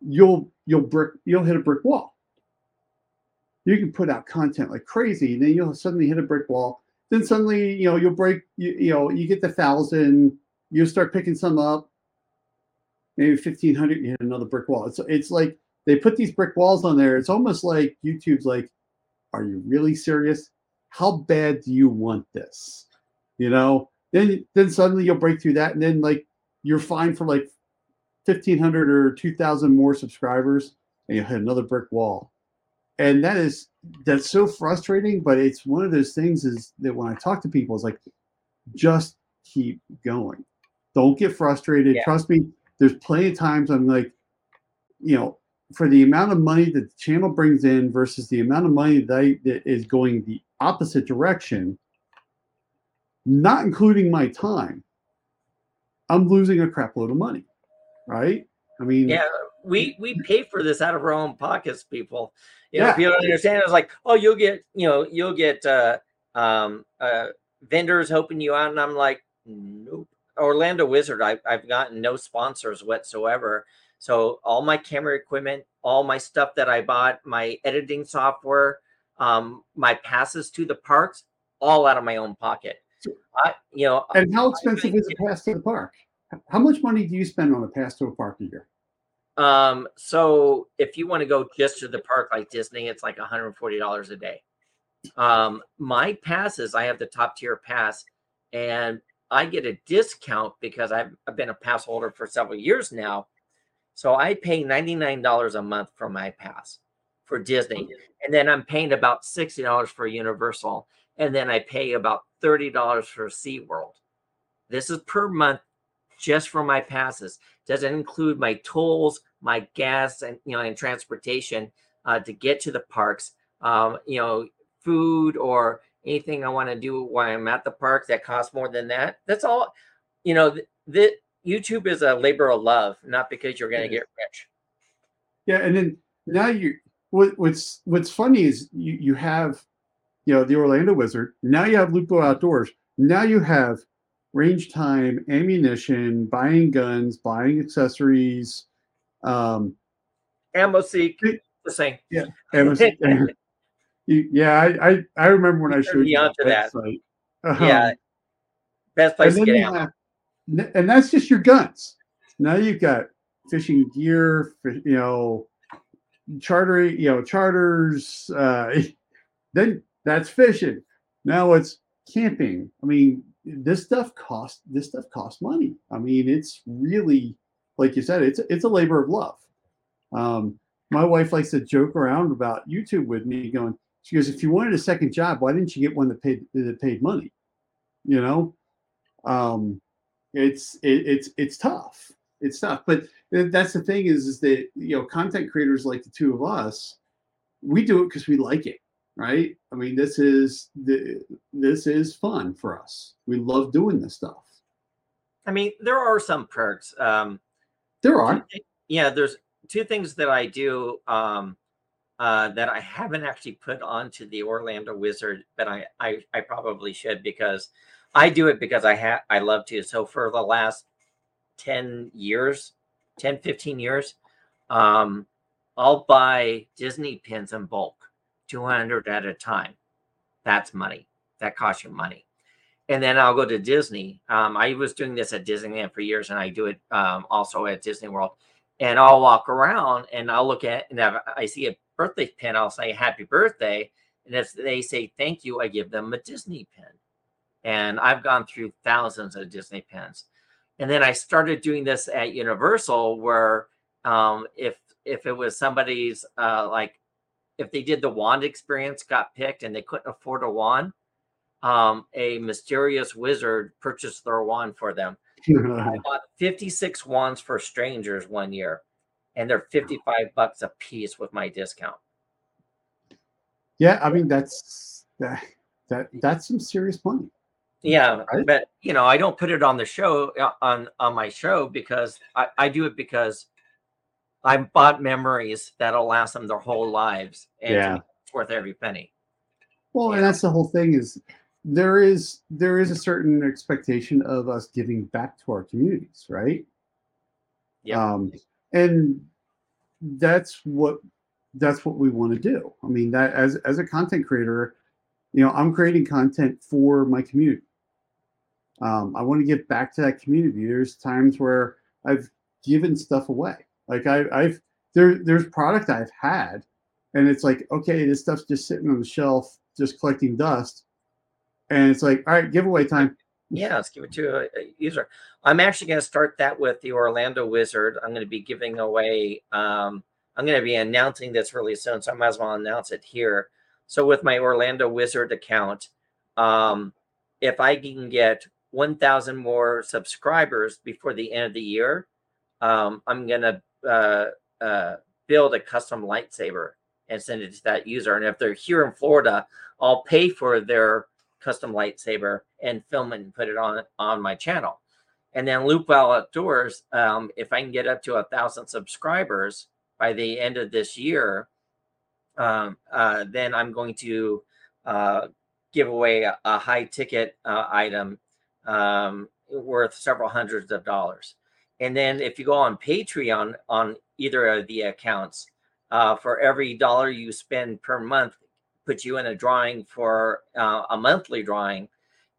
you'll you'll brick you'll hit a brick wall. You can put out content like crazy, and then you'll suddenly hit a brick wall, then suddenly you know you'll break you, you know you get the thousand you start picking some up maybe 1500 you hit another brick wall. It's, it's like they put these brick walls on there. It's almost like youtube's like are you really serious? How bad do you want this? You know? Then then suddenly you'll break through that and then like you're fine for like 1500 or 2000 more subscribers and you hit another brick wall. And that is that's so frustrating but it's one of those things is that when i talk to people it's like just keep going. Don't get frustrated. Yeah. trust me there's plenty of times i'm like you know for the amount of money that the channel brings in versus the amount of money that, I, that is going the opposite direction not including my time i'm losing a crap load of money right i mean Yeah, we we pay for this out of our own pockets, people. You know, Yeah. people don't understand. It's like, oh, you'll get, you know, you'll get uh, um, uh, vendors helping you out, and I'm like, nope. Orlando Wizard, I, I've gotten no sponsors whatsoever. So all my camera equipment, all my stuff that I bought, my editing software, um, my passes to the parks, all out of my own pocket. I, you know, And how expensive is a pass to the park? How much money do you spend on a pass to a park a year? Um, so if you want to go just to the park like Disney, it's like $140 a day. Um, my passes, I have the top tier pass, and I get a discount because I've, I've been a pass holder for several years now. So I pay $99 a month for my pass for Disney. And then I'm paying about $60 for Universal. And then I pay about $30 for SeaWorld. This is per month just for my passes. Doesn't include my tolls, my gas, and you know, and transportation uh, to get to the parks. Um, you know, food or anything I want to do while I'm at the park that costs more than that. That's all. You know, the, the YouTube is a labor of love, not because you're going to get rich. Yeah, and then now you what, what's what's funny is you you have you know the Orlando Wizard. Now you have Lupo Outdoors. Now you have range time, ammunition, buying guns, buying accessories. Um, AmmoSeek, the same. Amazon- you, yeah, I, I I remember when I showed you on to that. website. Yeah, Um, best place to get you ammo. have, and that's just your guns. Now you've got fishing gear, you know, charter, you know, charters. Uh, then that's fishing. Now it's camping. I mean, this stuff costs. This stuff costs money. I mean, it's really, like you said, it's it's a labor of love. Um, my wife likes to joke around about YouTube with me, going, she goes, if you wanted a second job, why didn't you get one that paid that paid money? You know, um, it's it, it's it's tough. It's tough, but that's the thing is is that you know content creators like the two of us, we do it because we like it, right? I mean, this is the this is fun for us. We love doing this stuff. I mean, there are some perks. Um, There are yeah there's two things that i do um uh that i haven't actually put onto the orlando wizard but i i, I probably should because i do it because i have i love to so for the last 10 years 10 15 years um i'll buy disney pins in bulk 200 at a time that's money that costs you money and then I'll go to Disney. Um, I was doing this at Disneyland for years, and I do it um, also at Disney World. And I'll walk around and I'll look at, and I see a birthday pin, I'll say "Happy Birthday," and if they say "Thank you," I give them a Disney pin. And I've gone through thousands of Disney pins. And then I started doing this at Universal, where um, if if it was somebody's uh, like if they did the wand experience, got picked, and they couldn't afford a wand um, a mysterious wizard purchased their wand for them. I bought 56 wands for strangers one year, and they're 55 bucks a piece with my discount. yeah. I mean, that's that that that's some serious money. Yeah, Right. but you know, I don't put it on the show uh, on on my show because I, I do it because I bought memories that'll last them their whole lives, and Yeah. it's worth every penny. Well, and that's the whole thing is there is there is a certain expectation of us giving back to our communities, right? Yeah. Um, and that's what that's what we want to do. I mean, that as as a content creator, you know, I'm creating content for my community. Um, I want to give back to that community. There's times where I've given stuff away. Like I, I've there, there's product I've had, and it's like, okay, this stuff's just sitting on the shelf, just collecting dust, and it's like, all right, giveaway time. Yeah, let's give it to a, a user. I'm actually going to start that with the Orlando Wizard. I'm going to be giving away. Um, I'm going to be announcing this really soon, so I might as well announce it here. So with my Orlando Wizard account, um, if I can get 1,000 more subscribers before the end of the year, um, I'm going to uh, uh, build a custom lightsaber and send it to that user. And if they're here in Florida, I'll pay for their custom lightsaber and film it and put it on on my channel. And then Lupo Outdoors, um, if I can get up to a thousand subscribers by the end of this year, um, uh, then I'm going to uh, give away a, a high ticket uh, item um, worth several hundreds of dollars. And then if you go on Patreon on either of the accounts, uh, for every dollar you spend per month, puts you in a drawing for uh, a monthly drawing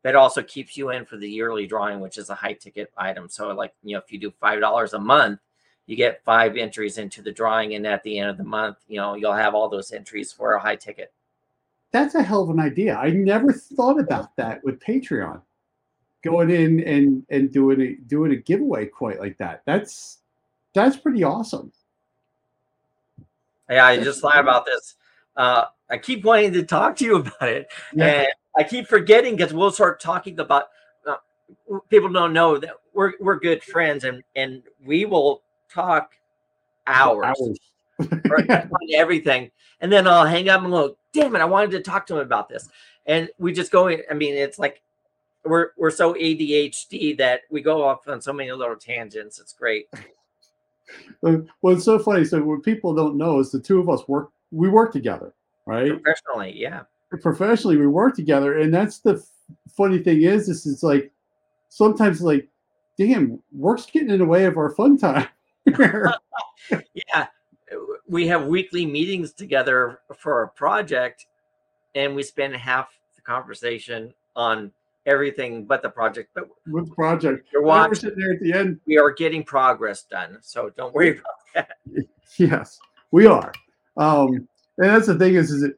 that also keeps you in for the yearly drawing, which is a high ticket item. So, like, you know, if you do $5 a month, you get five entries into the drawing. And at the end of the month, you know, you'll have all those entries for a high ticket. That's a hell of an idea. I never thought about that with Patreon going in and and doing a doing a giveaway quite like that. That's that's pretty awesome. Yeah, I just thought about this. Uh, I keep wanting to talk to you about it, yeah. and I keep forgetting because we'll start talking about. Uh, people don't know that we're we're good friends, and and we will talk hours, hours. on everything, and then I'll hang up and go, "Damn it! I wanted to talk to him about this," and we just go. I mean, it's like we're we're so ADHD that we go off on so many little tangents. It's great. well, it's so funny. So what people don't know is the two of us work. We work together, right? Professionally, yeah. Professionally, we work together, and that's the f- funny thing is, this is like sometimes like, damn, work's getting in the way of our fun time. yeah, we have weekly meetings together for a project, and we spend half the conversation on everything but the project. But with the project, you're watching sitting there at the end. We are getting progress done, so don't worry about that. Yes, we are. Um, and that's the thing is, is it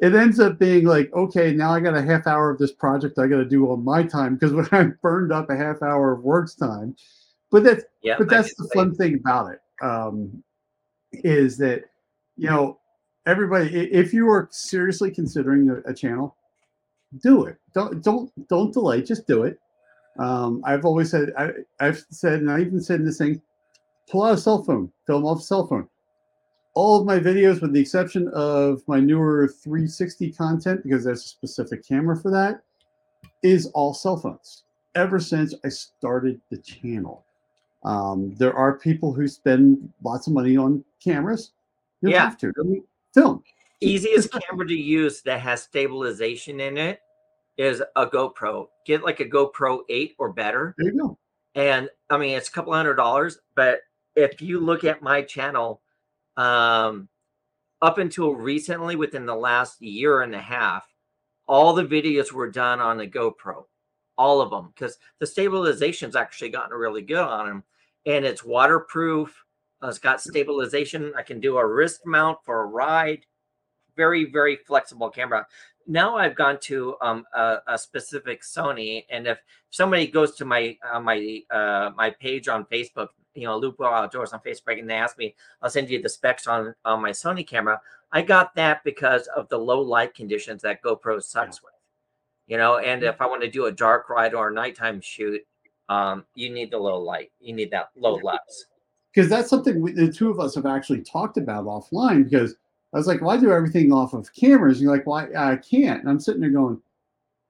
it ends up being like, okay, now I got a half hour of this project I got to do on my time because when I burned up a half hour of work's time. But that's yeah, but that's the fun thing about it um, is that you know everybody if you are seriously considering a, a channel do it. Don't don't don't delay. Just do it. Um, I've always said I, I've said, and I even said this thing: pull out a cell phone, film off a cell phone. All of my videos, with the exception of my newer 360 content, because there's a specific camera for that, is all cell phones. Ever since I started the channel, um, there are people who spend lots of money on cameras. You yeah. have to film easiest camera to use that has stabilization in it is a GoPro. Get like a GoPro 8 or better. There you go. And I mean, it's a couple hundred dollars, but if you look at my channel, um, up until recently, within the last year and a half, all the videos were done on a GoPro, all of them, because the stabilization's actually gotten really good on them, and it's waterproof. Uh, it's got stabilization. I can do a wrist mount for a ride very very flexible camera now i've gone to um, a, a, specific sony and if somebody goes to my uh, my uh, my page on facebook you know lupo outdoors on facebook and they ask me i'll send you the specs on on my sony camera i got that because of the low light conditions that gopro sucks yeah. with you know and if i want to do a dark ride or a nighttime shoot um, you need the low light you need that low lux because that's something we, the two of us have actually talked about offline because I was like, well, I do everything off of cameras. And you're like, well, I, I can't. And I'm sitting there going,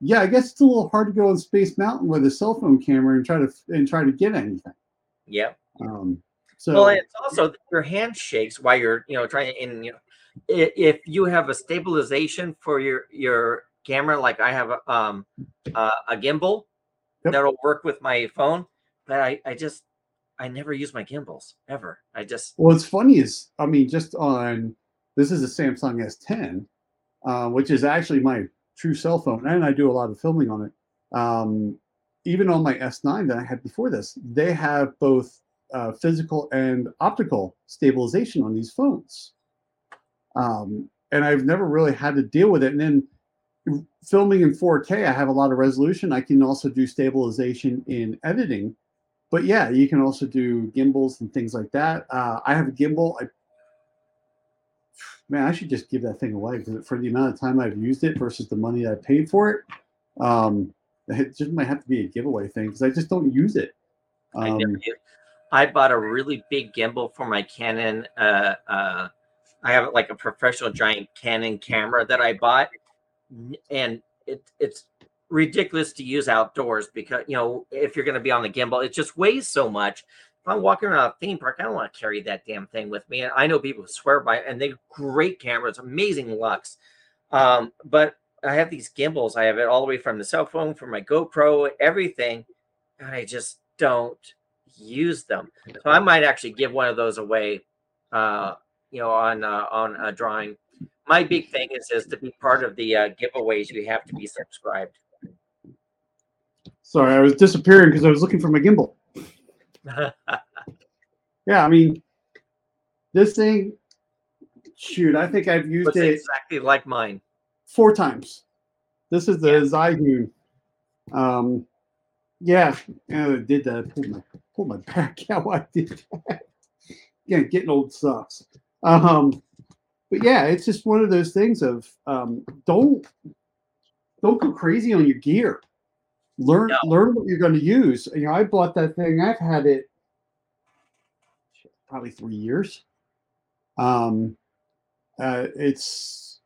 yeah, I guess it's a little hard to go on Space Mountain with a cell phone camera and try to and try to get anything. Yep. Um, so well, it's also your hand shakes while you're you know trying to and you know if you have a stabilization for your your camera like I have a um uh, a gimbal yep. that'll work with my phone, but I I just I never use my gimbals ever. I just well, what's funny is I mean just on this is a Samsung S10. uh, which is actually my true cell phone, and I do a lot of filming on it. Um, even on my S9 that I had before this, they have both uh, physical and optical stabilization on these phones. Um, and I've never really had to deal with it. And then filming in 4K, I have a lot of resolution. I can also do stabilization in editing. But yeah, you can also do gimbals and things like that. Uh, I have a gimbal. I, man, I should just give that thing away because for the amount of time I've used it versus the money I paid for it, um, it just might have to be a giveaway thing because I just don't use it. I, Um, never did. I bought a really big gimbal for my Canon. Uh, uh, I have like a professional giant Canon camera that I bought, and it, it's ridiculous to use outdoors because you know if you're going to be on the gimbal, it just weighs so much. If I'm walking around a theme park, I don't want to carry that damn thing with me. And I know people swear by it, and they're great cameras, amazing lux. Um, but I have these gimbals. I have it all the way from the cell phone, from my GoPro, everything, and I just don't use them. So I might actually give one of those away, uh, you know, on uh, on a drawing. My big thing is is to be part of the uh, giveaways. You have to be subscribed. sorry, I was disappearing because I was looking for my gimbal. Yeah, I mean, this thing, shoot, I think I've used it exactly like mine. four times. This is the Yeah. Zhiyun. Um, yeah, yeah, I did that. I pulled my back out. I did that. Yeah, getting old sucks. Um, but yeah, it's just one of those things of um, don't don't go crazy on your gear. Learn No. learn what you're going to use. You know, I bought that thing. I've had it probably three years. Um, uh, it's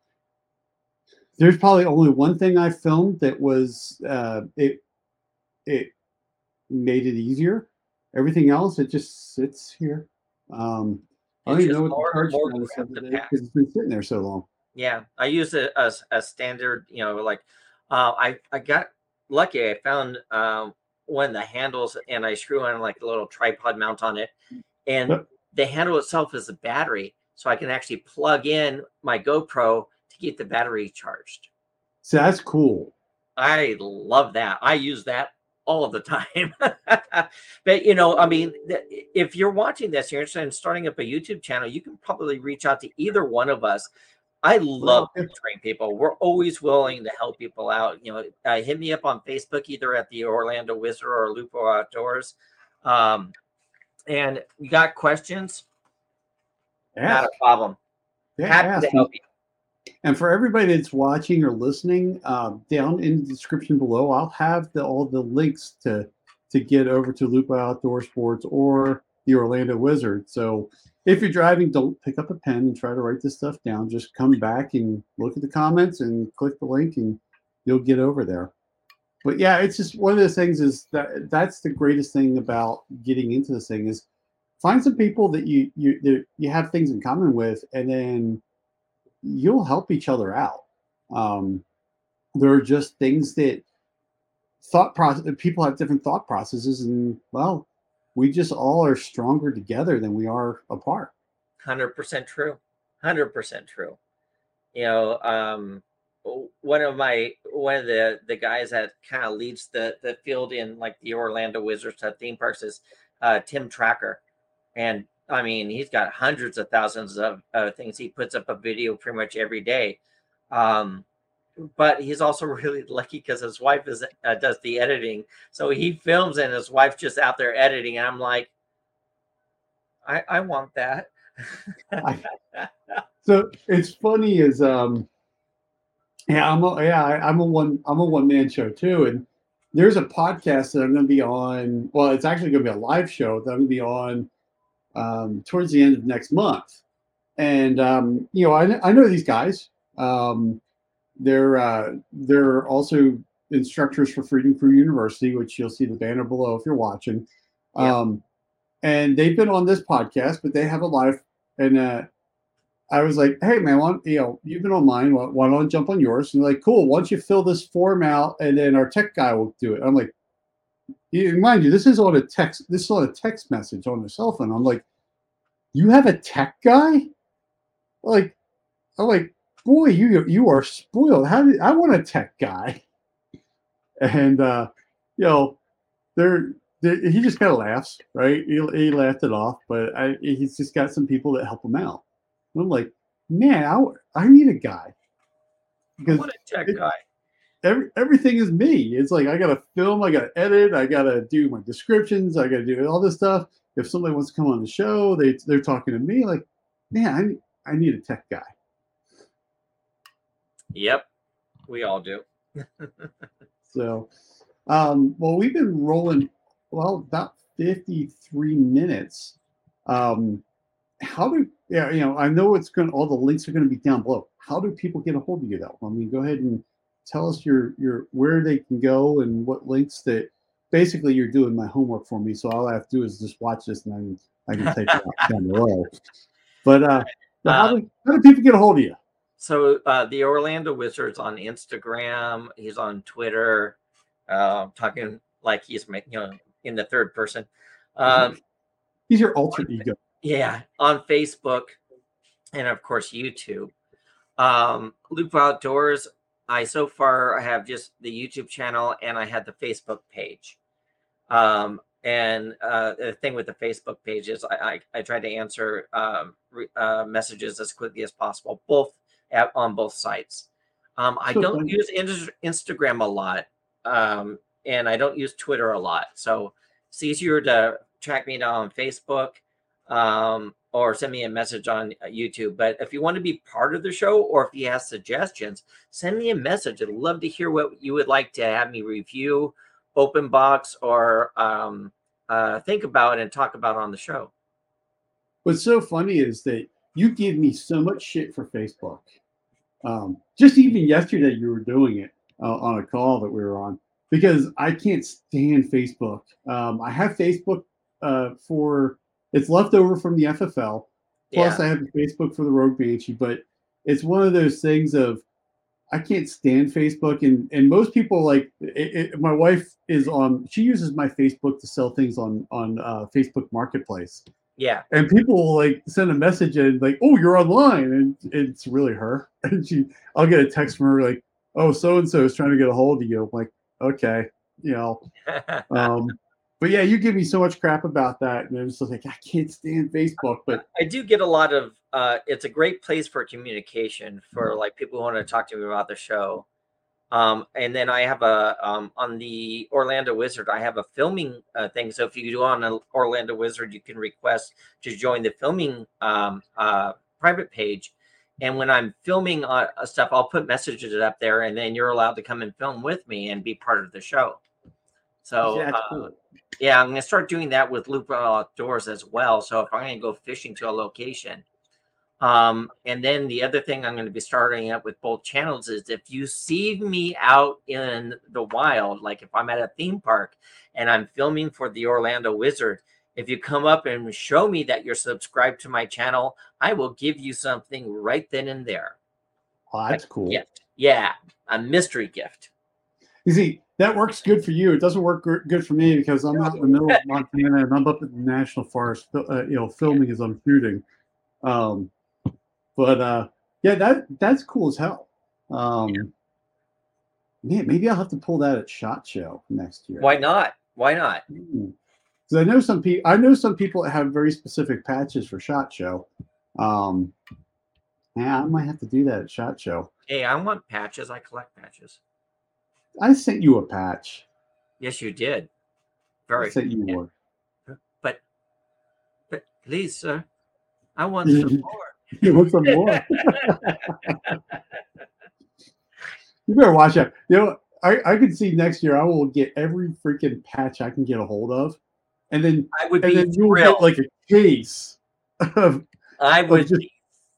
there's probably only one thing I filmed that was uh, it it made it easier. Everything else, it just sits here. Um, I don't even know what the charge more status crap of to it is because it's been sitting there so long. Yeah, I use it as a standard, you know, like uh, I I got lucky. I found um, one of the handles, and I screw on like a little tripod mount on it, and Yep. the handle itself is a battery, so I can actually plug in my GoPro to keep the battery charged. So that's cool. I love that. I use that all of the time. but you know, I mean, if you're watching this, you're interested in starting up a YouTube channel, you can probably reach out to either one of us. I love mentoring people. We're always willing to help people out. You know, uh, hit me up on Facebook either at the Orlando Wizard or Lupo Outdoors. Um, and you got questions? Yeah, Not a problem. yeah, Happy ask to help you. And for everybody that's watching or listening, um, down in the description below, I'll have the, all the links to to get over to Lupo Outdoor Sports or the Orlando Wizard. So if you're driving, don't pick up a pen and try to write this stuff down. Just come back and look at the comments and click the link, and you'll get over there. But yeah, it's just one of those things. Is that that's the greatest thing about getting into this thing is find some people that you you that you have things in common with, and then you'll help each other out. Um, there are just things that thought process people have different thought processes, and well, we just all are stronger together than we are apart. Hundred percent true. Hundred percent true. You know, um, one of my one of the the guys that kind of leads the the field in like the Orlando Wizards at theme parks is uh, Tim Tracker, and I mean he's got hundreds of thousands of uh, things. He puts up a video pretty much every day. Um, but he's also really lucky because his wife is uh, does the editing, so he films and his wife's just out there editing. And I'm like, I I want that. So it's funny is um yeah, I'm a yeah, I'm a one I'm a one man show too. And there's a podcast that I'm gonna be on. Well, it's actually gonna be a live show that I'm gonna be on um towards the end of next month. And um, you know, I I know these guys. Um they're uh they're also instructors for Freedom Crew University, which you'll see the banner below if you're watching. Yeah. Um and they've been on this podcast, but they have a live and uh I was like, hey man, why, you know, you've been on mine. Why, why don't I jump on yours? And they're like, cool. Why don't you fill this form out and then our tech guy will do it? I'm like, you, mind you, this is on a text. This is on a text message on a cell phone. I'm like, you have a tech guy? Like, I'm like, boy, you you are spoiled. How did I want a tech guy? And uh, you know, they're, they're he just kind of laughs, right? He, he laughed it off, but I, he's just got some people that help him out. And I'm like, man, I, I need a guy because What a tech it- guy. Every, everything is me. It's like I gotta film, I gotta edit, I gotta do my descriptions, I gotta do all this stuff. If somebody wants to come on the show, they they're talking to me like, man, I need, I need a tech guy. Yep. We all do. So, um, well, we've been rolling well about fifty-three minutes. Um, how do yeah, you know, I know it's going. All the links are going to be down below. How do people get a hold of you though? I mean, go ahead and tell us your your where they can go and what links that. Basically, you're doing my homework for me, so all I have to do is just watch this, and I can, I can take it out down the road. But uh, but how, do, how do people get a hold of you? So uh, the Orlando Wizards on Instagram. He's on Twitter, uh, talking like he's you know in the third person. Um, He's your alter ego. yeah, on Facebook, and of course YouTube. Um, Lupo Outdoors. I so far I have just the YouTube channel and I had the Facebook page. Um, and uh, the thing with the Facebook page is I, I, I try to answer um, re, uh, messages as quickly as possible, both at, on both sites. Um, I don't use Ins- Instagram a lot, um, and I don't use Twitter a lot. So it's easier to track me down on Facebook um, or send me a message on uh, YouTube. But if you want to be part of the show or if you have suggestions, send me a message. I'd love to hear what you would like to have me review, open box, or um, uh, think about and talk about on the show. What's so funny is that you give me so much shit for Facebook. Um, just even yesterday, you were doing it uh, on a call that we were on because I can't stand Facebook. Um, I have Facebook uh, for it's left over from the FFL. Plus, Yeah. I have Facebook for the Rogue Banshee, but it's one of those things of I can't stand Facebook, and and most people like it, it, my wife is on. She uses my Facebook to sell things on on uh, Facebook Marketplace Yeah. and people will like send a message and like, "Oh, you're online," and it's really her. And she, I'll get a text from her like, "Oh, so and so is trying to get a hold of you." I'm like, "Okay, you know." Um, but yeah, you give me so much crap about that, and I'm just like, I can't stand Facebook. But I do get a lot of. Uh, it's a great place for communication for like people who want to talk to me about the show. Um, and then I have a um, on the Orlando Wizard. I have a filming uh, thing. So if you do on an Orlando Wizard, you can request to join the filming um, uh, private page. And when I'm filming uh, stuff, I'll put messages up there, and then you're allowed to come and film with me and be part of the show. So yeah, uh, yeah, I'm gonna start doing that with Lupo Outdoors as well. So if I'm gonna go fishing to a location, um, and then the other thing I'm gonna be starting up with both channels is if you see me out in the wild, like if I'm at a theme park and I'm filming for the Orlando Wizard, if you come up and show me that you're subscribed to my channel, I will give you something right then and there. Oh, that's cool. Gift, yeah, a mystery gift. You see, that works good for you. It doesn't work good for me because I'm out in the middle of Montana and I'm up in the national forest, uh, you know, filming as I'm shooting. Um, but uh, yeah, that that's cool as hell. Um, Man, maybe I'll have to pull that at Shot Show next year. Why not? Why not? Because I know some people. I know some people that have very specific patches for Shot Show. Um, yeah, I might have to do that at Shot Show. Hey, I want patches. I collect patches. I sent you a patch. Yes, you did. Very. I sent you yeah. one. But, but please, sir, I want some more. You want some more? you better watch out. You know, I, I can see next year I will get every freaking patch I can get a hold of. And then I would and be then you'll get like a case of I would just- be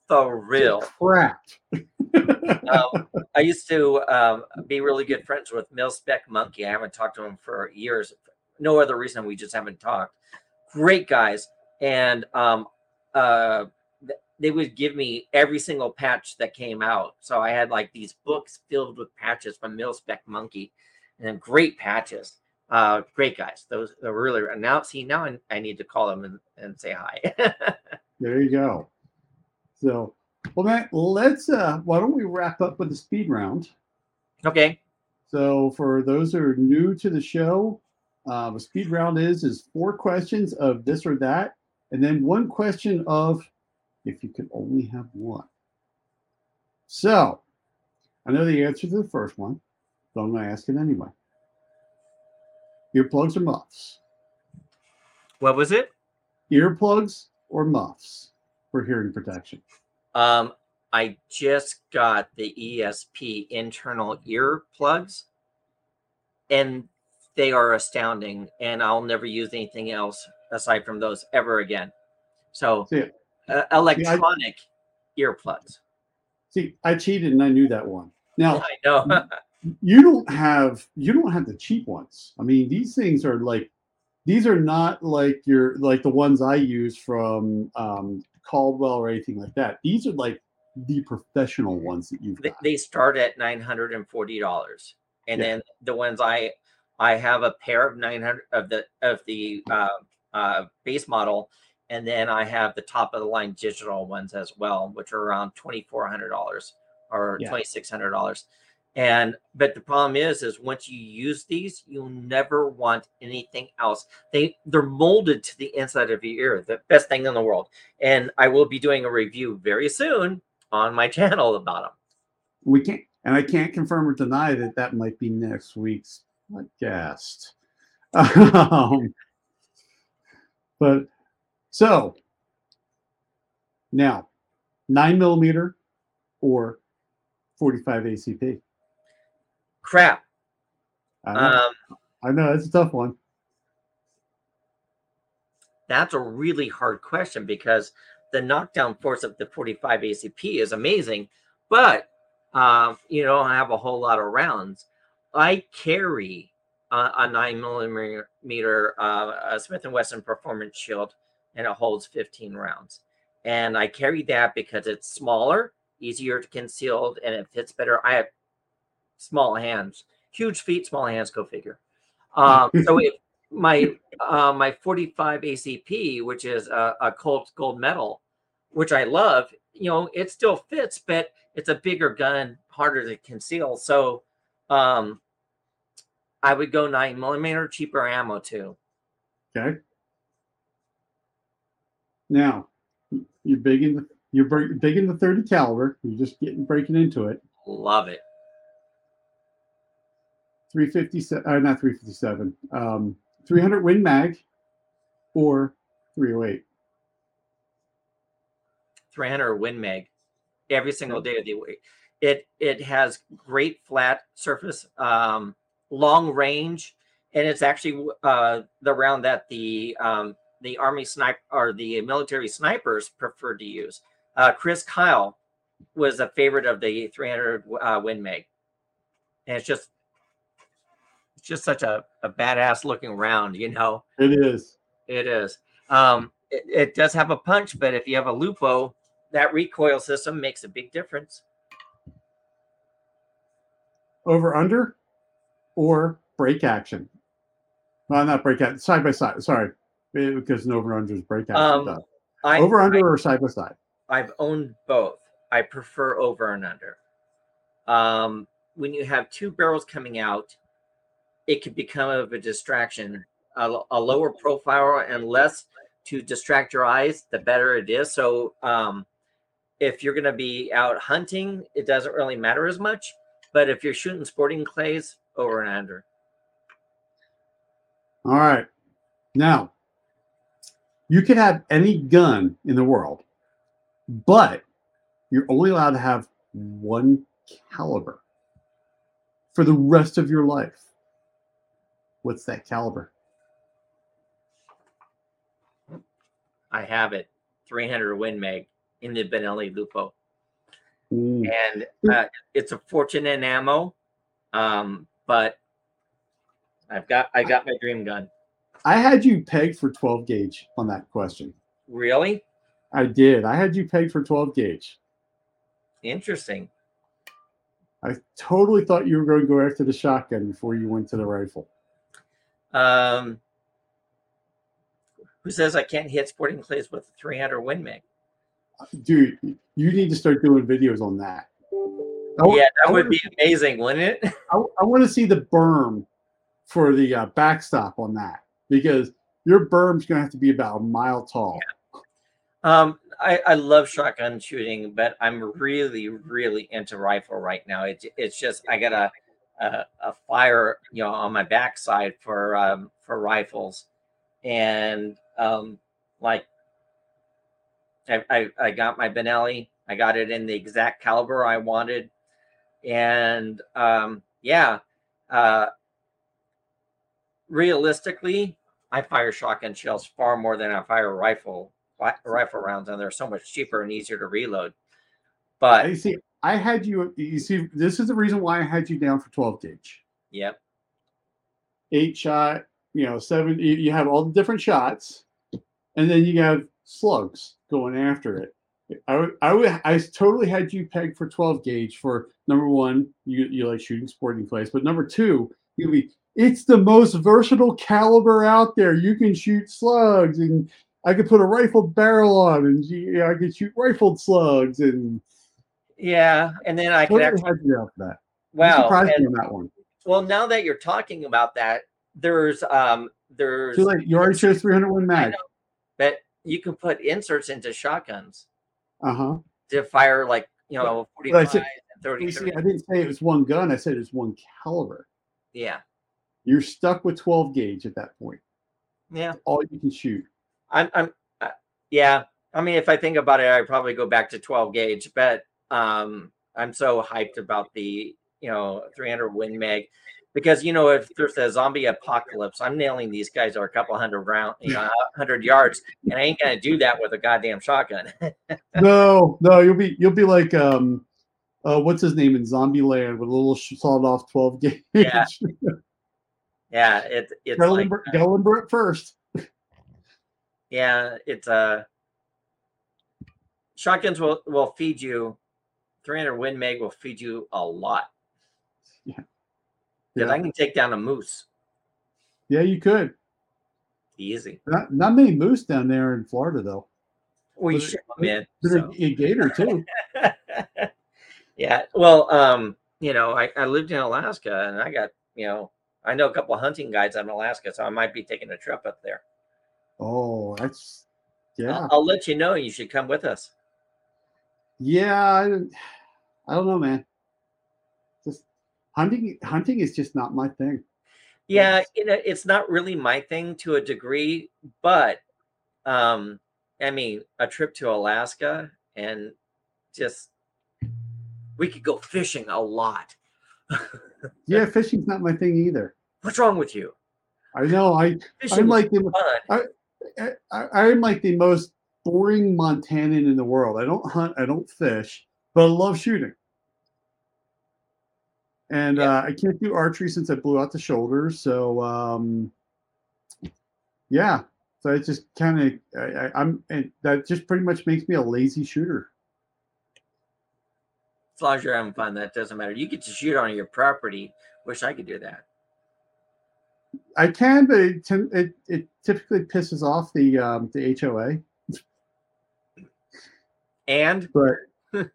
thrilled. crap. Um, I used to um, be really good friends with Mil Spec Monkey. I haven't talked to him for years. No other reason. We just haven't talked. Great guys, and um, uh, they would give me every single patch that came out. So I had like these books filled with patches from Mil Spec Monkey, and great patches. Uh, great guys. Those are really now. See now I, I need to call them and, and say hi. There you go. So, Well, Matt, let's. Uh, why don't we wrap up with the speed round? Okay. So, for those who are new to the show, uh, a speed round is is four questions of this or that, and then one question of if you could only have one. So, I know the answer to the first one, so I'm going to ask it anyway. Earplugs or muffs? What was it? Earplugs or muffs for hearing protection? Um, I just got the ESP internal ear plugs, and they are astounding. And I'll never use anything else aside from those ever again. So, See, uh, electronic earplugs. see, I cheated and I knew that one. Now, I know. you don't have you don't have the cheap ones. I mean, these things are like these are not like your like the ones I use from um, Caldwell or anything like that. These are like the professional ones that you've they, got. they start at nine hundred and forty dollars, and Yeah. then the ones I I have a pair of nine hundred of the of the uh, uh, base model, and then I have the top of the line digital ones as well, which are around twenty four hundred dollars or Yeah. twenty six hundred dollars. And but the problem is, is once you use these, you'll never want anything else. They they're molded to the inside of your ear, the best thing in the world. And I will be doing a review very soon on my channel about them. we can't and I can't confirm or deny that that might be next week's podcast. Um, but so now nine millimeter or 45 ACP. Crap. I know, Um, I know it's a tough one. that's a really hard question because the knockdown force of the 45 ACP is amazing, but um, you don't have a whole lot of rounds. I carry a, a nine millimeter uh, Smith and Wesson Performance Shield, and it holds 15 rounds. And I carry that because it's smaller, easier to conceal, and it fits better. I have small hands, huge feet, small hands. Go figure. Um, so if my uh, my 45 ACP, which is a, a Colt gold medal, which I love, you know, it still fits, but it's a bigger gun, harder to conceal. So um, I would go nine millimeter, cheaper ammo too. Okay. Now, you're big in the you're big in the 30 caliber. You're just getting breaking into it. Love it. 357, uh, not 357, um, 300 Win Mag or 308. 300 Win Mag every single day of the week. It it has great flat surface, um, long range, and it's actually uh, the round that the um, the army sniper or the military snipers preferred to use. Uh, Chris Kyle was a favorite of the 300 uh, Win Mag, and it's just just such a, a badass looking round, you know. It is. It is. Um, it, it does have a punch, but if you have a Lupo, that recoil system makes a big difference. Over under or break action. Well, not break action, side by side. Sorry, because an over under is break action. Um, I, over under or side by side. I've owned both. I prefer over and under. Um, when you have two barrels coming out, it could become of a distraction. A, a lower profile and less to distract your eyes, the better it is. So, um, if you're going to be out hunting, it doesn't really matter as much. But if you're shooting sporting clays, over and under. All right. Now, you can have any gun in the world, but you're only allowed to have one caliber for the rest of your life. What's that caliber? I have it, 300 Win Mag in the Benelli Lupo. And uh, it's a fortune in ammo. Um, but I've got I got my dream gun. I had you pegged for 12 gauge on that question. Really I did. I had you pegged for 12 gauge. interesting. I totally thought you were going to go after the shotgun before you went to the rifle. Um, who says I can't hit sporting clays with a 300 Win Mag? dude, you need to start doing videos on that. I, yeah, that would be see- amazing, wouldn't it? I, I want to see the berm for the uh, backstop on that because your berm's gonna have to be about a mile tall. Um, I, I love shotgun shooting, but I'm really, really into rifle right now. It's it's just I got a a, fire, you know, on my backside for um, for rifles, and um, like I, I I got my Benelli. I got it in the exact caliber I wanted, and um, yeah, uh, realistically, I fire shotgun shells far more than I fire rifle rifle rounds, and they're so much cheaper and easier to reload. But I see. I had you. You see, this is the reason why I had you down for 12 gauge, yep, eight shot. You know, seven. You, have all the different shots, and then you have slugs going after it. I I I totally had you pegged for 12 gauge for number one, you, you like shooting sporting clays, but number two, you'll be, it's the most versatile caliber out there. You can shoot slugs, and I could put a rifled barrel on, and you, I could shoot rifled slugs, and yeah, and then I could actually you out that. You wow. surprised and- me on that one. well, now that you're talking about that, there's um there's Too late. You already chose 300 win mag. know. that you can put inserts into shotguns Uh huh. to fire like you know But I 45 said- and 30, You see, I didn't say it was one gun. I said it's one caliber. yeah You're stuck with 12 gauge at that point. yeah All you can shoot. I'm I'm uh, yeah I mean if I think about it I'd probably go back to 12 gauge but um I'm so hyped about the you know 300 Win Mag because you know if there's a zombie apocalypse I'm nailing these guys are a couple hundred round you know 100 yards and I ain't gonna do that with a goddamn shotgun no, no, you'll be you'll be like um uh what's his name in Zombie Land with a little sawed off 12 gauge. Yeah. yeah it, it's like Gellenbr- Gellenbr first. yeah it's uh shotguns will will feed you 300 Win Mag will feed you a lot Yeah. because Yeah. I can take down a moose Yeah, you could. easy. Not not many moose down there in Florida though. We But- shoot them in. There's so. a, a gator too. yeah. Well, um, you know, I, I lived in Alaska and I got, you know, I know a couple of hunting guides out in Alaska, so I might be taking a trip up there. Oh, that's yeah. I'll, I'll let you know. You should come with us. Yeah, I, don't- I don't know, man. Just hunting hunting is just not my thing. Yeah, Yes. you know, it's not really my thing to a degree, but um, I mean, a trip to Alaska and just we could go fishing a lot. Yeah, fishing's not my thing either. What's wrong with you? I know. I Fishing I'm like the. I, I, I'm like the most boring Montanan in the world. I don't hunt. I don't fish, but I love shooting. And Yeah. uh, I can't do archery since I blew out the shoulder. So um, yeah, so it just kind of I, I, I'm and that just pretty much makes me a lazy shooter. As long as you're having fun, that doesn't matter. You get to shoot on your property. Wish I could do that. I can, but it it, it typically pisses off the um, the HOA. And But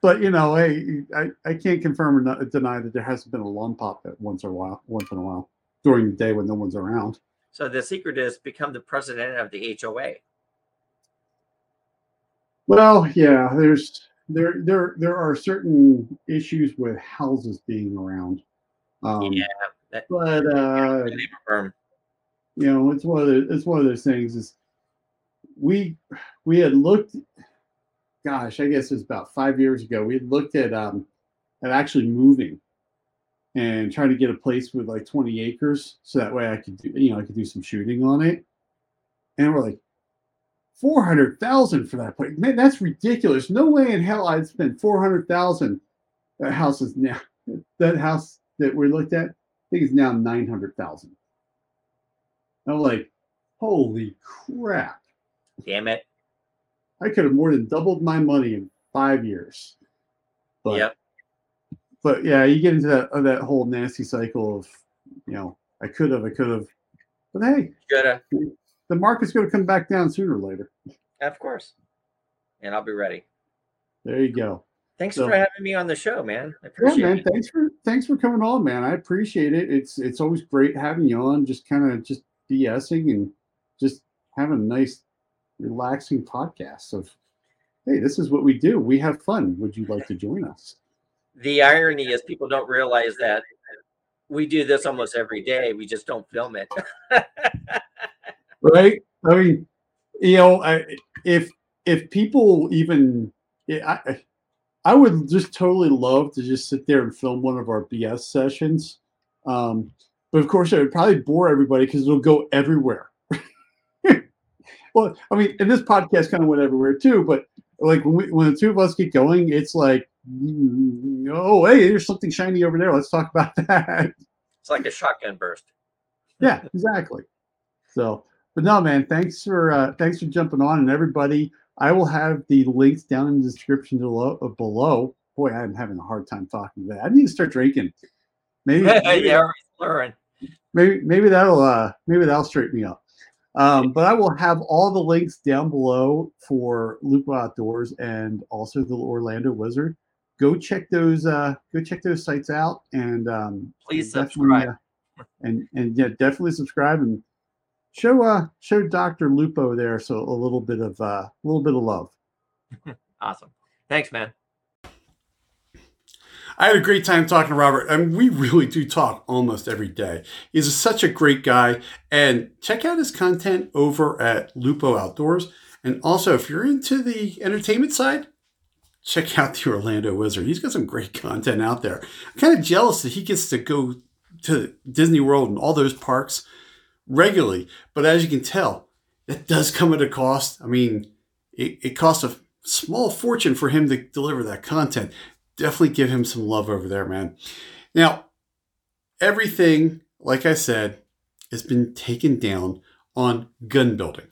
but you know, hey, I, I can't confirm or not, deny that there hasn't been a lung pop at once or a while, once in a while during the day when no one's around. so the secret is become the president of the HOA. Well, yeah, there's there there there are certain issues with houses being around. Um, yeah, that but uh, you know, it's one of the, it's one of those things. Is we we had looked, gosh, I guess it was about five years ago. We had looked at um at actually moving and trying to get a place with like 20 acres, so that way I could do, you know I could do some shooting on it. And we're like, four hundred thousand for that place, man, that's ridiculous. No way in hell I'd spend four hundred thousand. That house is now that house that we looked at, I think is now nine hundred thousand. I'm like, holy crap. Damn it. I could have more than doubled my money in five years. But yep. but yeah, you get into that uh, that whole nasty cycle of, you know, I could have, I could have. But hey, Shoulda. the market's gonna come back down sooner or later. Of course. and I'll be ready. There you go. Thanks So- for having me on the show, man. I Yeah, man. it. Thanks for thanks for coming on, man. I appreciate it. It's it's always great having you on. Just kind of just BSing and just having a nice, relaxing podcasts of, hey, this is what we do. We have fun. Would you like to join us? The irony is people don't realize that we do this almost every day. We just don't film it. right? I mean, you know, I, if if people even, I, I- would just totally love to just sit there and film one of our BS sessions. Um, but of course, it would probably bore everybody because it'll go everywhere. Well, I mean, and this podcast kind of went everywhere too. But like when we, when the two of us get going, it's like, mm, oh, hey, there's something shiny over there. Let's talk about that. It's like a shotgun burst. yeah, exactly. So, but no, man, thanks for uh, thanks for jumping on, and everybody. I will have the links down in the description below. uh, below. Boy, I'm having a hard time talking to that. I need to start drinking. Maybe, maybe, yeah, maybe, maybe that'll uh, maybe that'll straighten me up. Um, but I will have all the links down below for Lupo Outdoors and also the Orlando Wizard. Go check those. Uh, go check those sites out, and um, Please subscribe. uh, and and yeah, definitely subscribe and show uh show Doctor Lupo there so a little bit of uh a little bit of love. Awesome. Thanks, man. I had a great time talking to Robert, and we really do talk almost every day. He's such a great guy, and check out his content over at Lupo Outdoors. And also, if you're into the entertainment side, check out the Orlando Wizard. He's got some great content out there. I'm kind of jealous that he gets to go to Disney World and all those parks regularly, but as you can tell, that does come at a cost. I mean, it, it costs a small fortune for him to deliver that content definitely give him some love over there, man. Now, everything, like I said, has been taken down on gun building.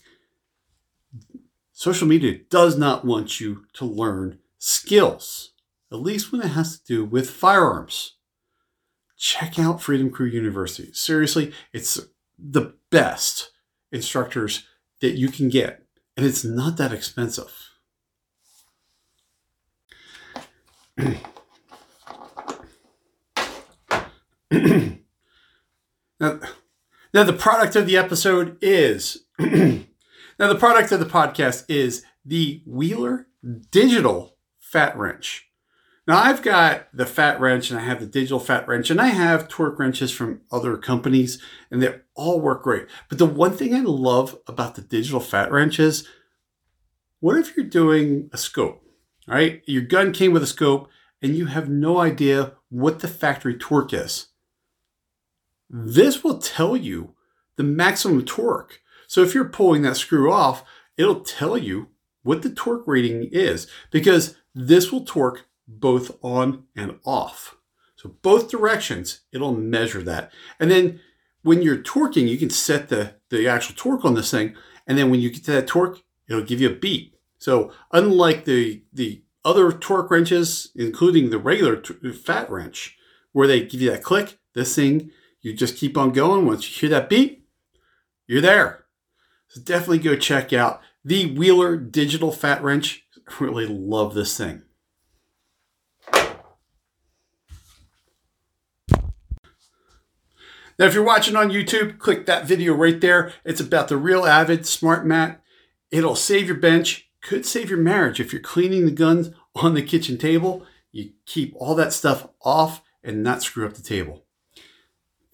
Social media does not want you to learn skills, at least when it has to do with firearms. Check out Freedom Crew University. Seriously, it's the best instructors that you can get, and it's not that expensive. Now, now, the product of the episode is now the product of the podcast is the Wheeler Digital Fat Wrench. Now I've got the fat wrench and I have the digital fat wrench and I have torque wrenches from other companies and they all work great. But the one thing I love about the digital fat wrench is what if you're doing a scope, all right? Your gun came with a scope and you have no idea what the factory torque is. This will tell you the maximum torque. So if you're pulling that screw off, it'll tell you what the torque rating is because this will torque both on and off. So both directions, it'll measure that. And then when you're torquing, you can set the, the actual torque on this thing. And then when you get to that torque, it'll give you a beat. So unlike the, the other torque wrenches, including the regular t- fat wrench, where they give you that click, this thing, you just keep on going. Once you hear that beep, you're there. So definitely go check out the Wheeler Digital Fat Wrench. I really love this thing. Now, if you're watching on YouTube, click that video right there. It's about the Real Avid Smart Mat. It'll save your bench, could save your marriage if you're cleaning the guns on the kitchen table. You keep all that stuff off and not screw up the table.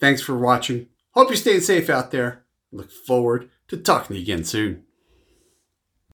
Thanks for watching. Hope you're staying safe out there. Look forward to talking to you again soon.